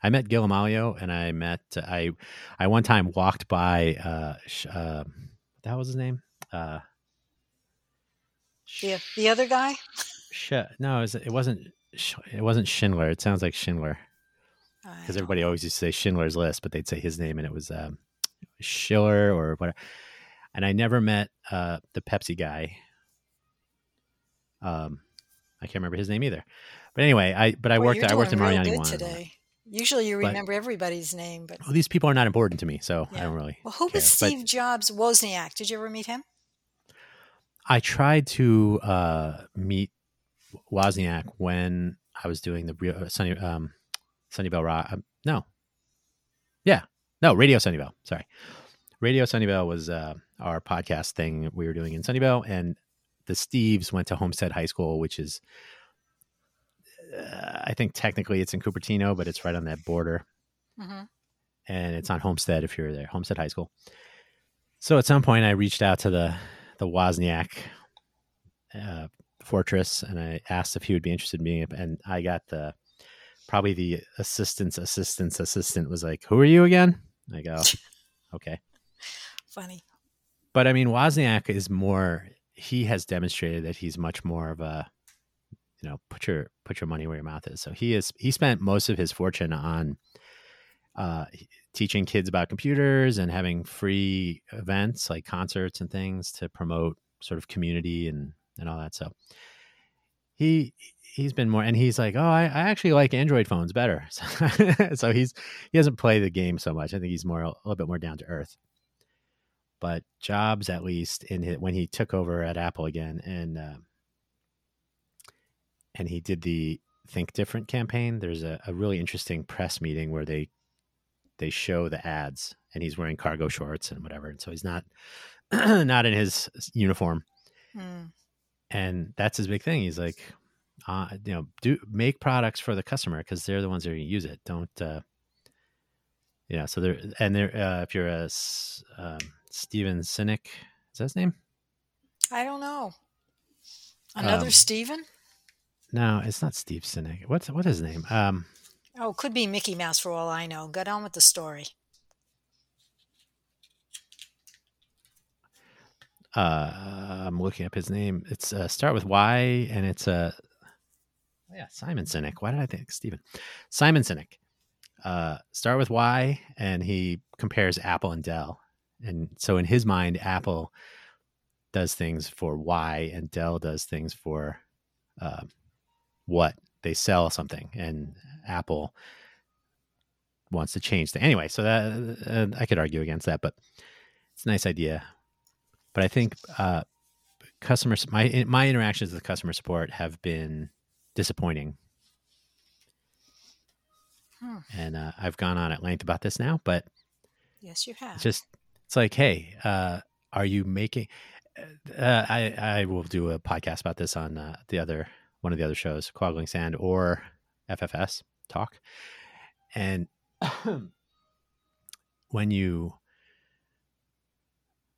I met Gil Amelio and I met I I one time walked by uh, uh that was his name uh the, the other guy sh- no it, was, it wasn't it wasn't Schindler it sounds like Schindler because everybody always used to say Schindler's List but they'd say his name and it was um, Schiller or whatever and I never met uh the Pepsi guy um I can't remember his name either but anyway I but I well, worked I worked in Mariani one today. Usually you remember but, everybody's name, but well, these people are not important to me, so yeah. I don't really. Well, who care. was Steve but, Jobs Wozniak? Did you ever meet him? I tried to uh, meet Wozniak when I was doing the uh, Sunny um, Sunnyvale Rock. Um, no, yeah, no, Radio Sunnyvale. Sorry, Radio Sunnyvale was uh, our podcast thing we were doing in Sunnyvale, and the Steves went to Homestead High School, which is uh, I think technically it's in Cupertino, but it's right on that border. Mm-hmm. And it's on Homestead if you're there, Homestead High School. So at some point, I reached out to the the Wozniak uh, Fortress and I asked if he would be interested in being, and I got the probably the assistant's assistant's assistant was like, "Who are you again?" I go, *laughs* "Okay." Funny. But I mean, Wozniak is more. He has demonstrated that he's much more of a you know put your put your money where your mouth is so he is he spent most of his fortune on uh, teaching kids about computers and having free events like concerts and things to promote sort of community and and all that so he he's been more and he's like oh i, I actually like android phones better *laughs* so, so he's he doesn't play the game so much i think he's more a little bit more down to earth but Jobs, at least in his, when he took over at Apple again, and uh, and he did the Think Different campaign. There's a, a really interesting press meeting where they they show the ads, and he's wearing cargo shorts and whatever, and so he's not *clears throat* not in his uniform. Mm. And that's his big thing. He's like, uh, you know, do make products for the customer because they're the ones that are going to use it. Don't, uh, you know, so there, and there, uh, if you're a um, Steven Sinek, is that his name? I don't know. Another um, Steven? No, it's not Steve Sinek. What's what is his name? Um, oh, could be Mickey Mouse for all I know. Get on with the story. Uh, I'm looking up his name. It's uh, start with Y, and it's a uh, yeah, Simon Sinek. Why did I think Stephen? Simon Sinek. Uh, start with Y, and he compares Apple and Dell. And so in his mind, Apple does things for Y, and Dell does things for uh, what they sell something, and Apple wants to change that anyway. So that uh, I could argue against that, but it's a nice idea. But I think uh, customers, my my interactions with customer support have been disappointing. Hmm. And uh, I've gone on at length about this now, but yes, you have. It's just it's like, hey, uh, are you making? Uh, I I will do a podcast about this on uh, the other one of the other shows, Quaggling Sand or FFS Talk, and *clears throat* when you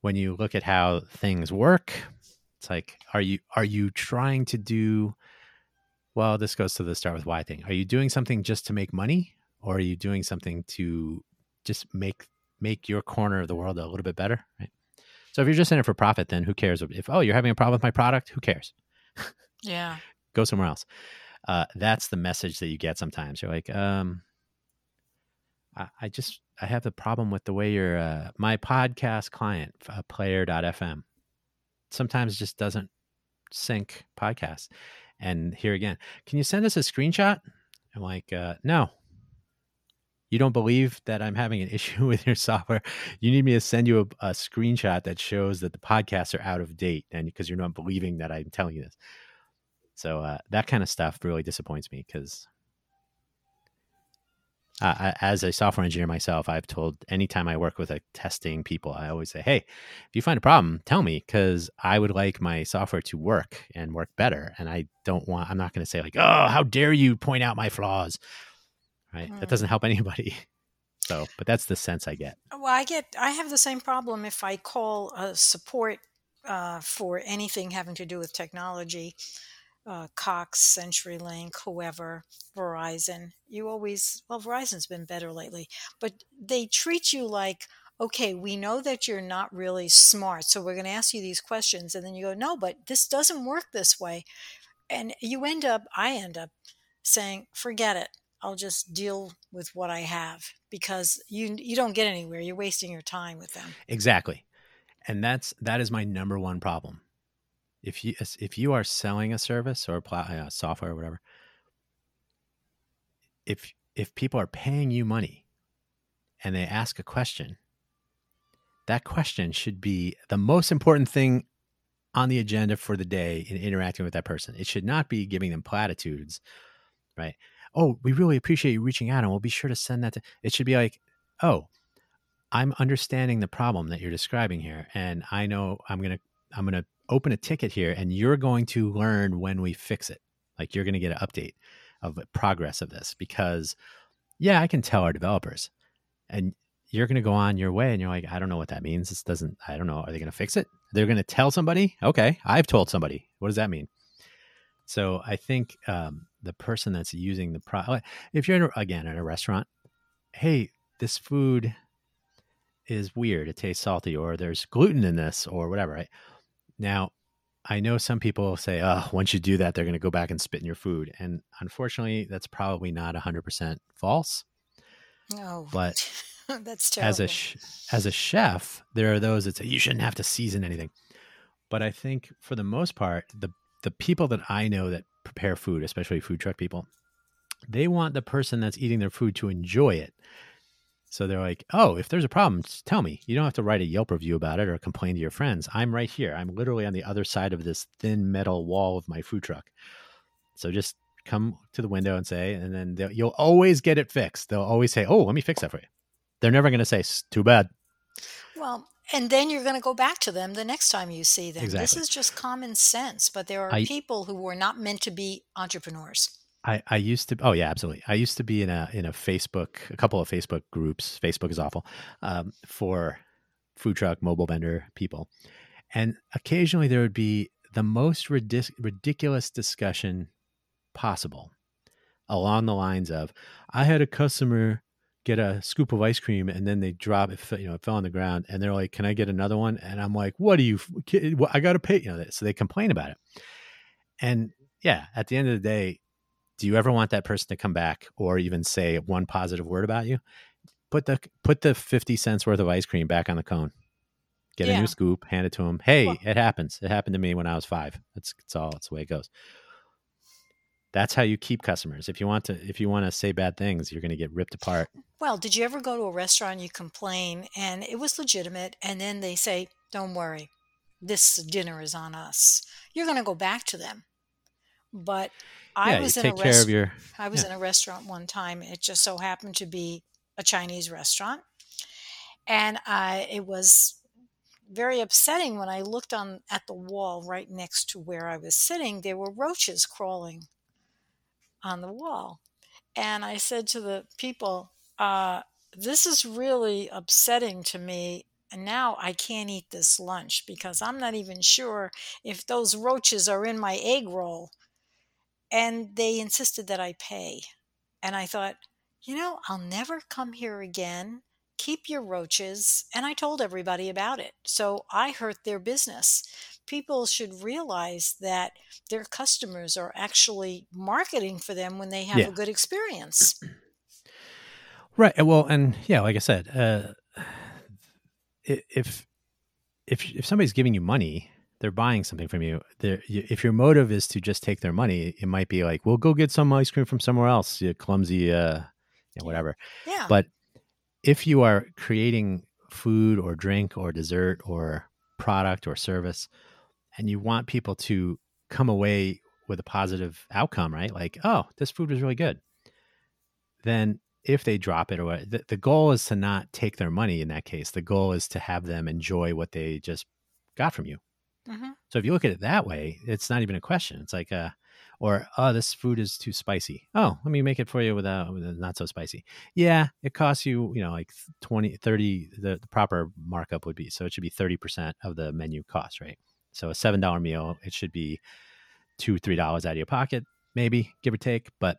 when you look at how things work, it's like, are you are you trying to do well, this goes to the start with why thing. Are you doing something just to make money or are you doing something to just make make your corner of the world a little bit better, right? So if you're just in it for profit, then who cares if oh, you're having a problem with my product, who cares? Yeah. *laughs* Go somewhere else. Uh, that's the message that you get sometimes. You're like, um, I, I just I have the problem with the way your uh, my podcast client uh, player.fm sometimes just doesn't sync podcasts and here again, can you send us a screenshot? I'm like, uh, no. You don't believe that I'm having an *laughs* issue with your software. You need me to send you a, a screenshot that shows that the podcasts are out of date, and because you're not believing that I'm telling you this. So uh, that kind of stuff really disappoints me because uh, as a software engineer myself, I've told anytime I work with a testing people, I always say, "Hey, if you find a problem, tell me because I would like my software to work and work better. And I don't want. I'm not going to say like, oh, how dare you point out my flaws, right? Mm. That doesn't help *laughs* anybody. So, but that's the sense I get. Well, I get. I have the same problem if I call a support uh, for anything having to do with technology uh, Cox, CenturyLink, whoever, Verizon. You always, well, Verizon's been better lately, but they treat you like, okay, we know that you're not really smart, so we're going to ask you these questions. And then you go, no, but this doesn't work this way. And you end up, I end up saying, forget it. I'll just deal with what I have because you you don't get anywhere. You're wasting your time with them. Exactly. And that's that is my number one problem if you if you are selling a service or a uh, software or whatever, if if people are paying you money and they ask a question, that question should be the most important thing on the agenda for the day in interacting with that person. It should not be giving them platitudes, right? Oh, we really appreciate you reaching out and we'll be sure to send that to it should be like, oh, I'm understanding the problem that you're describing here and I know I'm going to I'm going to open a ticket here and you're going to learn when we fix it. Like you're going to get an update of progress of this because yeah, I can tell our developers and you're going to go on your way and you're like, I don't know what that means. This doesn't, I don't know. Are they going to fix it? They're going to tell somebody. Okay. I've told somebody. What does that mean? So I think um, the person that's using the product, if you're in a, again at a restaurant, hey, this food is weird. It tastes salty, or there's gluten in this, or whatever. Right? Now, I know some people say, oh, once you do that, they're going to go back and spit in your food. And unfortunately, that's probably not 100% false. No. But *laughs* that's terrible. As a, as a chef, there are those that say you shouldn't have to season anything. But I think for the most part, the, the people that I know that prepare food, especially food truck people, they want the person that's eating their food to enjoy it. So they're like, oh, if there's a problem, just tell me. You don't have to write a Yelp review about it or complain to your friends. I'm right here. I'm literally on the other side of this thin metal wall of my food truck. So just come to the window and say, and then you'll always get it fixed. They'll always say, oh, let me fix that for you. They're never going to say, too bad. Well, and then you're going to go back to them the next time you see them. This is just common sense, but there are I- people who were not meant to be entrepreneurs. I, I used to oh yeah absolutely. I used to be in a in a Facebook a couple of Facebook groups. Facebook is awful um, for food truck mobile vendor people. And occasionally there would be the most ridic- ridiculous discussion possible along the lines of I had a customer get a scoop of ice cream and then they drop it you know it fell on the ground and they're like can I get another one and I'm like what do you I got to pay you know so they complain about it. And yeah at the end of the day do you ever want that person to come back or even say one positive word about you? Put the put the 50 cents worth of ice cream back on the cone. Get a new scoop hand it to them hey Well- it happens. It happened to me when i was five. That's, that's all it's the way it goes. That's how you keep customers. If you want to if you want to say bad things you're going to get ripped apart. Well, did you ever go to a restaurant you complain and it was legitimate and then they say, "Don't worry. This dinner is on us." You're going to go back to them. But I yeah was in a take care of restaurant your I was yeah. in a restaurant one time. It just so happened to be a Chinese restaurant. And I it was very upsetting when I looked on at the wall right next to where I was sitting. There were roaches crawling on the wall. And I said to the people, uh, this is really upsetting to me. And now I can't eat this lunch because I'm not even sure if those roaches are in my egg roll. And they insisted that I pay. And I thought, you know, I'll never come here again. Keep your roaches. And I told everybody about it. So I hurt their business. People should realize that their customers are actually marketing for them when they have Yeah. a good experience. Right. Well, and yeah, like I said, uh, *sighs* if if if somebody's giving you money, they're buying something from you. They're, if your motive is to just take their money, it might be like, "Well, go get some ice cream from somewhere else." You clumsy, uh, yeah, whatever. Yeah. But if you are creating food or drink or dessert or product or service, and you want people to come away with a positive outcome, right? Like, oh, this food was really good. Then if they drop it or what, the, the goal is to not take their money in that case. The goal is to have them enjoy what they just got from you. Mhm. So if you look at it that way, it's not even a question. It's like, uh, or oh, this food is too spicy. Oh, let me make it for you without with not so spicy. Yeah, it costs you, you know, like 20, 30, the, the proper markup would be. So it should be 30% of the menu cost, right? So a $7 meal, it should be two, $3 out of your pocket, maybe give or take. But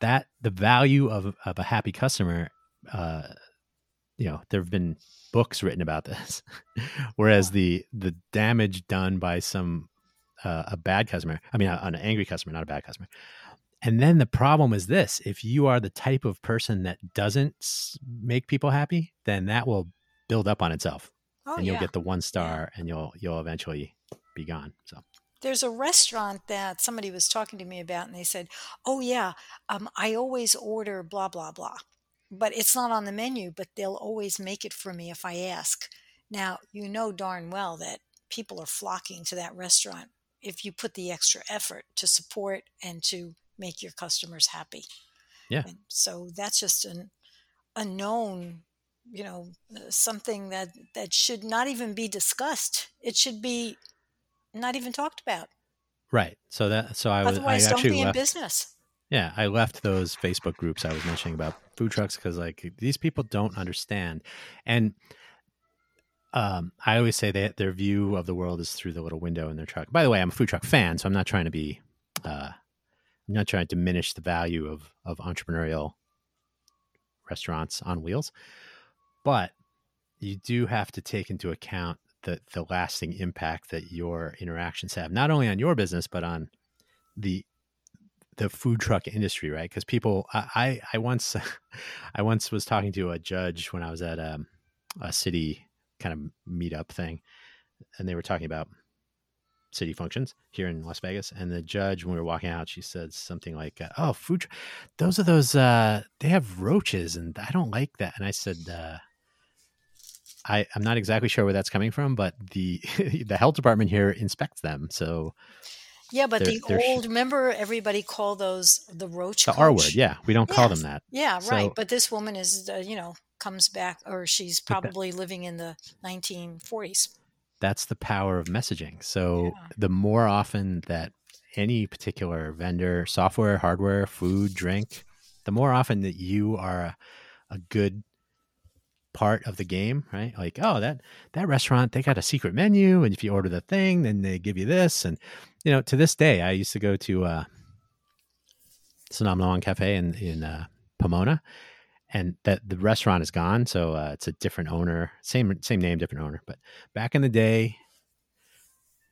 that the value of, of a happy customer, uh, you know, there have been books written about this. *laughs* Whereas the, the damage done by some, uh, a bad customer, I mean, an angry customer, not a bad customer. And then the problem is this if you are the type of person that doesn't make people happy, then that will build up on itself Oh, and you'll yeah. get the one star and you'll you'll eventually be gone. So There's a restaurant that somebody was talking to me about, and they said, "Oh yeah, um, I always order blah blah blah, but it's not on the menu. But they'll always make it for me if I ask." Now you know darn well that people are flocking to that restaurant if you put the extra effort to support and to make your customers happy. Yeah. And so that's just an unknown, you know, uh, something that that should not even be discussed. It should be not even talked about. right. So that so I was I Otherwise, don't actually be in business. Yeah, I left those Facebook groups I was mentioning about food trucks because like these people don't understand, and um, I always say that their view of the world is through the little window in their truck. By the way, I'm a food truck fan, so I'm not trying to be, uh, I'm not trying to diminish the value of of entrepreneurial restaurants on wheels, but you do have to take into account the the lasting impact that your interactions have, not only on your business but on the the food truck industry, right? Because people, I, I, I once, *laughs* I once was talking to a judge when I was at um, a city kind of meetup thing, and they were talking about city functions here in Las Vegas. And the judge, when we were walking out, she said something like, uh, "Oh, food, tr- those are those. Uh, they have roaches, and I don't like that." And I said, uh, I, "I'm not exactly sure where that's coming from, but the *laughs* the health department here inspects them, so." Yeah, but the old remember everybody called those the roach. The R coach? word, yeah, we don't call Yes. them that. Yeah, So- right. But this woman is, uh, you know, comes back, or she's But that- probably living in the 1940s. that's the power of messaging. So Yeah. the more often that any particular vendor, software, hardware, food, drink, the more often that you are a, a good part of the game, right? Like, oh, that that restaurant, they got a secret menu, and if you order the thing, then they give you this. And you know, to this day, I used to go to uh Sonomnon Cafe in in uh, Pomona, and that the restaurant is gone, so uh, it's a different owner, same same name, different owner. But back in the day,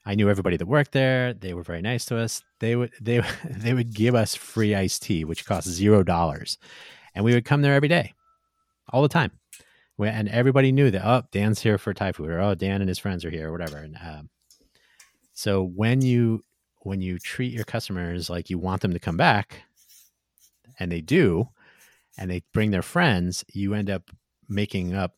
I knew everybody that worked there. They were very nice to us. They would they *laughs* they would give us free iced tea, which cost zero dollars, and we would come there every day, all the time. And everybody knew that oh Dan's here for Thai food, or oh Dan and his friends are here, or whatever. And um, so when you when you treat your customers like you want them to come back, and they do, and they bring their friends, you end up making up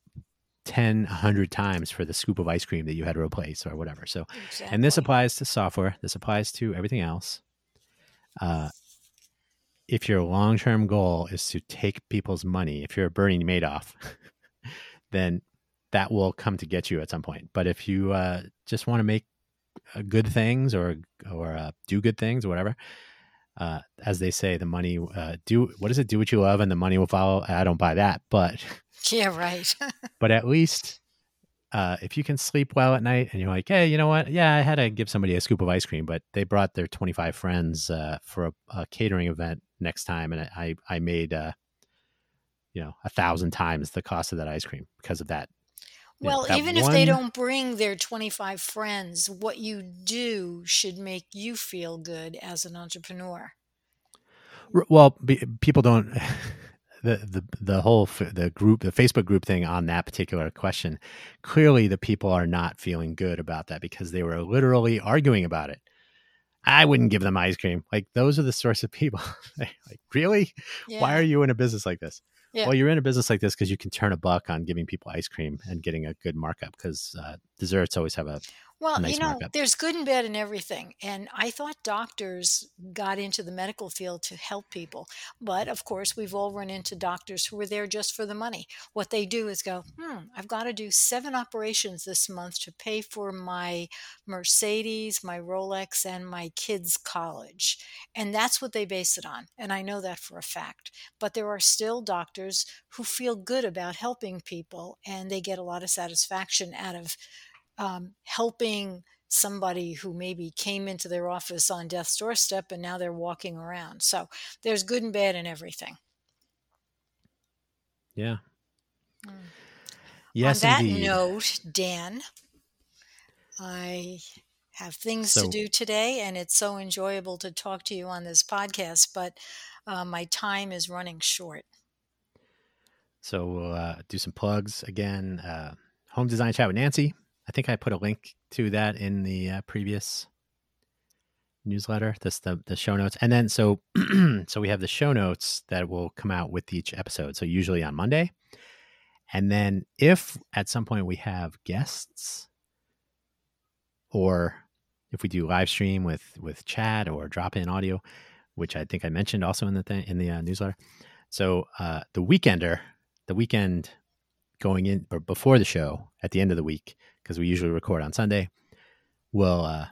10, 100 times for the scoop of ice cream that you had to replace or whatever. So, and this applies to software, this applies to everything else. Uh, if your long term goal is to take people's money, if you're a Bernie Madoff, *laughs* then that will come to get you at some point. But if you uh, just want to make uh, good things or or uh, do good things or whatever, uh, as they say, the money uh, do what is it? Do what you love, and the money will follow. I don't buy that, but *laughs* Yeah, right. *laughs* but at least uh, if you can sleep well at night and you're like, hey, you know what? Yeah, I had to give somebody a scoop of ice cream, but they brought their 25 friends uh, for a, a catering event next time, and I I made uh, you know a thousand times the cost of that ice cream because of that. you know, Well, that even if they don't bring their 25 friends, what you do should make you feel good as an entrepreneur. R- Well, be, people don't. *laughs* The, the the whole f- the group the Facebook group thing on that particular question clearly the people are not feeling good about that because they were literally arguing about it. I wouldn't give them ice cream. Like those are the sorts of people. *laughs* like really, Yeah. why are you in a business like this? Yeah. Well, you're in a business like this because you can turn a buck on giving people ice cream and getting a good markup because uh, desserts always have a Well, you know, markup. there's good and bad in everything. And I thought doctors got into the medical field to help people. But of course, we've all run into doctors who are there just for the money. What they do is go, hmm, I've got to do seven operations this month to pay for my Mercedes, my Rolex, and my kids' college. And that's what they base it on. And I know that for a fact. But there are still doctors who feel good about helping people and they get a lot of satisfaction out of um, helping somebody who maybe came into their office on death's doorstep and now they're walking around. So there's good and bad in everything. yeah. Mm. Yes, on that indeed. note, Dan, I have things So- to do today, and it's so enjoyable to talk to you on this podcast, but uh, my time is running short. So we'll uh, do some plugs again. Uh, home design chat with Nancy. I think I put a link to that in the uh, previous newsletter. This the the show notes, and then so *clears throat* so we have the show notes that will come out with each episode. So usually on Monday, and then if at some point we have guests, or if we do live stream with with chat or drop in audio, which I think I mentioned also in the thing in the uh, newsletter. So uh, the weekender, the weekend going in or before the show at the end of the week, because we usually record on Sunday, we'll, uh,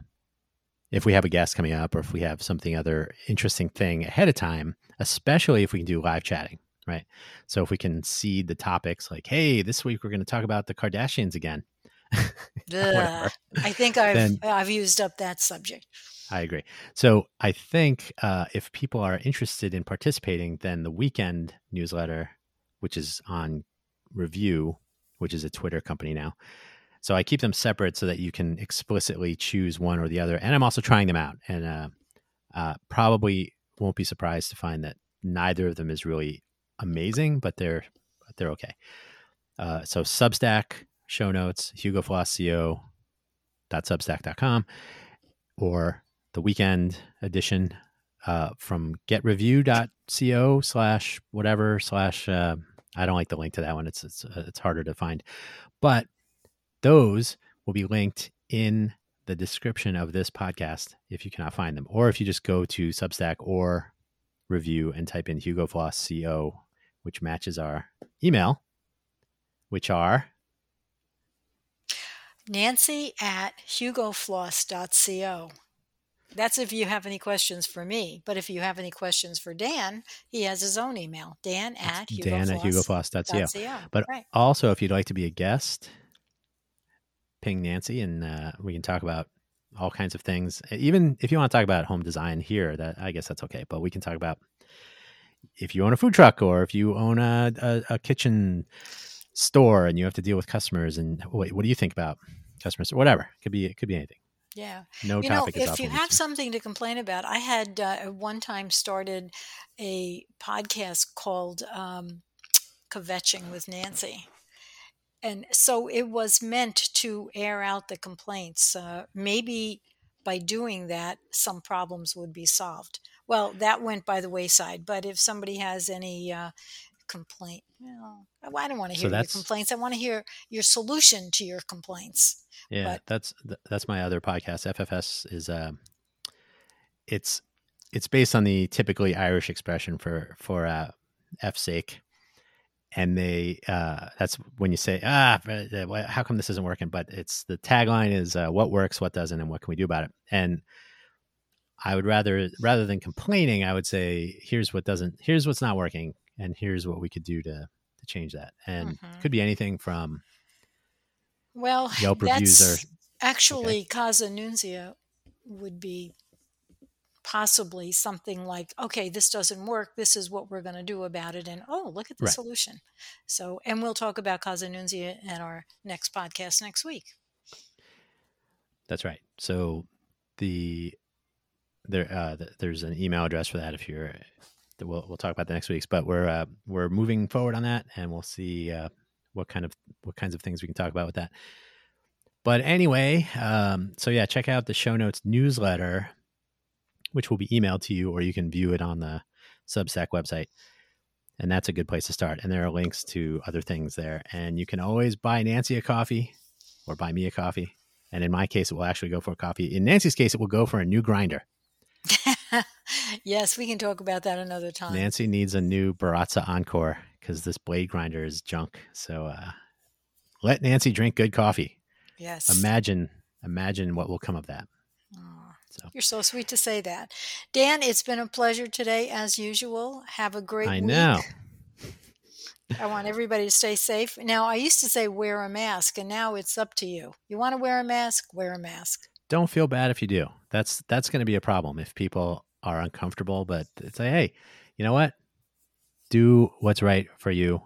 if we have a guest coming up or if we have something other interesting thing ahead of time, especially if we can do live chatting, right? So if we can seed the topics like, hey, this week we're going to talk about the Kardashians again. *laughs* Ugh. I think I've Then- I've used up that subject. I agree. So I think uh, if people are interested in participating, then the weekend newsletter, which is on Revue, which is a Twitter company now. So I keep them separate so that you can explicitly choose one or the other. And I'm also trying them out, and uh, uh, probably won't be surprised to find that neither of them is really amazing, but they're they're okay. Uh, so Substack show notes, Hugo HugoFlossCO.substack.com or the weekend edition uh, from getrevue.co slash whatever slash uh, I don't like the link to that one. It's it's uh, it's harder to find, but those will be linked in the description of this podcast if you cannot find them, or if you just go to Substack or Revue and type in Hugo Floss CO, which matches our email, which are Nancy at hugofloss.co. That's if you have any questions for me. But if you have any questions for Dan, he has his own email, dan at dan at hugofloss.co. But right. also, if you'd like to be a guest, ping Nancy and uh, we can talk about all kinds of things. Even if you want to talk about home design here, that I guess that's okay. But we can talk about if you own a food truck or if you own a, a, a kitchen store and you have to deal with customers and what, what do you think about customers or whatever? It could be it could be anything. Yeah. No you topic know, is if you have something to complain about, I had uh, at one time started a podcast called um, Kvetching with Nancy. And so it was meant to air out the complaints. Uh, maybe by doing that, some problems would be solved. Well, that went by the wayside. But if somebody has any uh, complaint, well, I don't want to So hear your complaints. I want to hear your solution to your complaints. Yeah, but- that's that's my other podcast. FFS is uh, it's it's based on the typically Irish expression for for uh, f sake, and they uh, that's when you say ah, uh, how come this isn't working? But it's the tagline is uh, what works, what doesn't, and what can we do about it. And I would rather rather than complaining, I would say here's what doesn't, here's what's not working, and here's what we could do to to change that. And Mhm. could be anything from Well, Yelp reviews are actually Casa Nunzia would be possibly something like, okay, this doesn't work. This is what we're going to do about it. And oh, look at the Right. solution. So, and we'll talk about Casa Nunzia in our next podcast next week. That's right. So the there uh, th- there's an email address for that if you're that we'll we'll talk about the next week's. But we're uh, we're moving forward on that, and we'll see uh, what kind of what kinds of things we can talk about with that. But anyway, um, so yeah, check out the show notes newsletter, which will be emailed to you, or you can view it on the Substack website. And that's a good place to start. And there are links to other things there. And you can always buy Nancy a coffee or buy me a coffee. And in my case, it will actually go for a coffee. In Nancy's case, it will go for a new grinder. *laughs* yes, we can talk about that another time. Nancy needs a new Baratza Encore because this blade grinder is junk. So uh, let Nancy drink good coffee. yes. Imagine, imagine what will come of that. Aw, So You're so sweet to say that. Dan, it's been a pleasure today, as usual. Have a great I week. know. I want everybody to stay safe. Now, I used to say wear a mask, and now it's up to you. You want to wear a mask? Wear a mask. Don't feel bad if you do. That's that's going to be a problem if people are uncomfortable. But say, hey, you know what? Do what's right for you.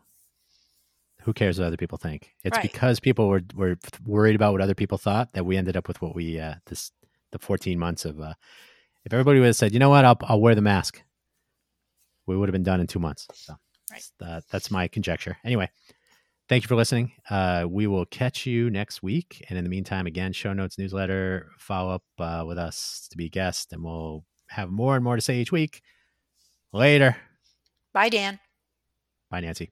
Who cares what other people think? It's Right. because people were were worried about what other people thought that we ended up with what we uh, this the 14 months of. Uh, if everybody would have said, you know what, I'll I'll wear the mask, we would have been done in two months. So Right. uh, that's my conjecture. Anyway, thank you for listening. Uh, we will catch you next week. And in the meantime, again, show notes, newsletter, follow up uh, with us to be a guest, and we'll have more and more to say each week. Later. Bye, Dan. Bye, Nancy.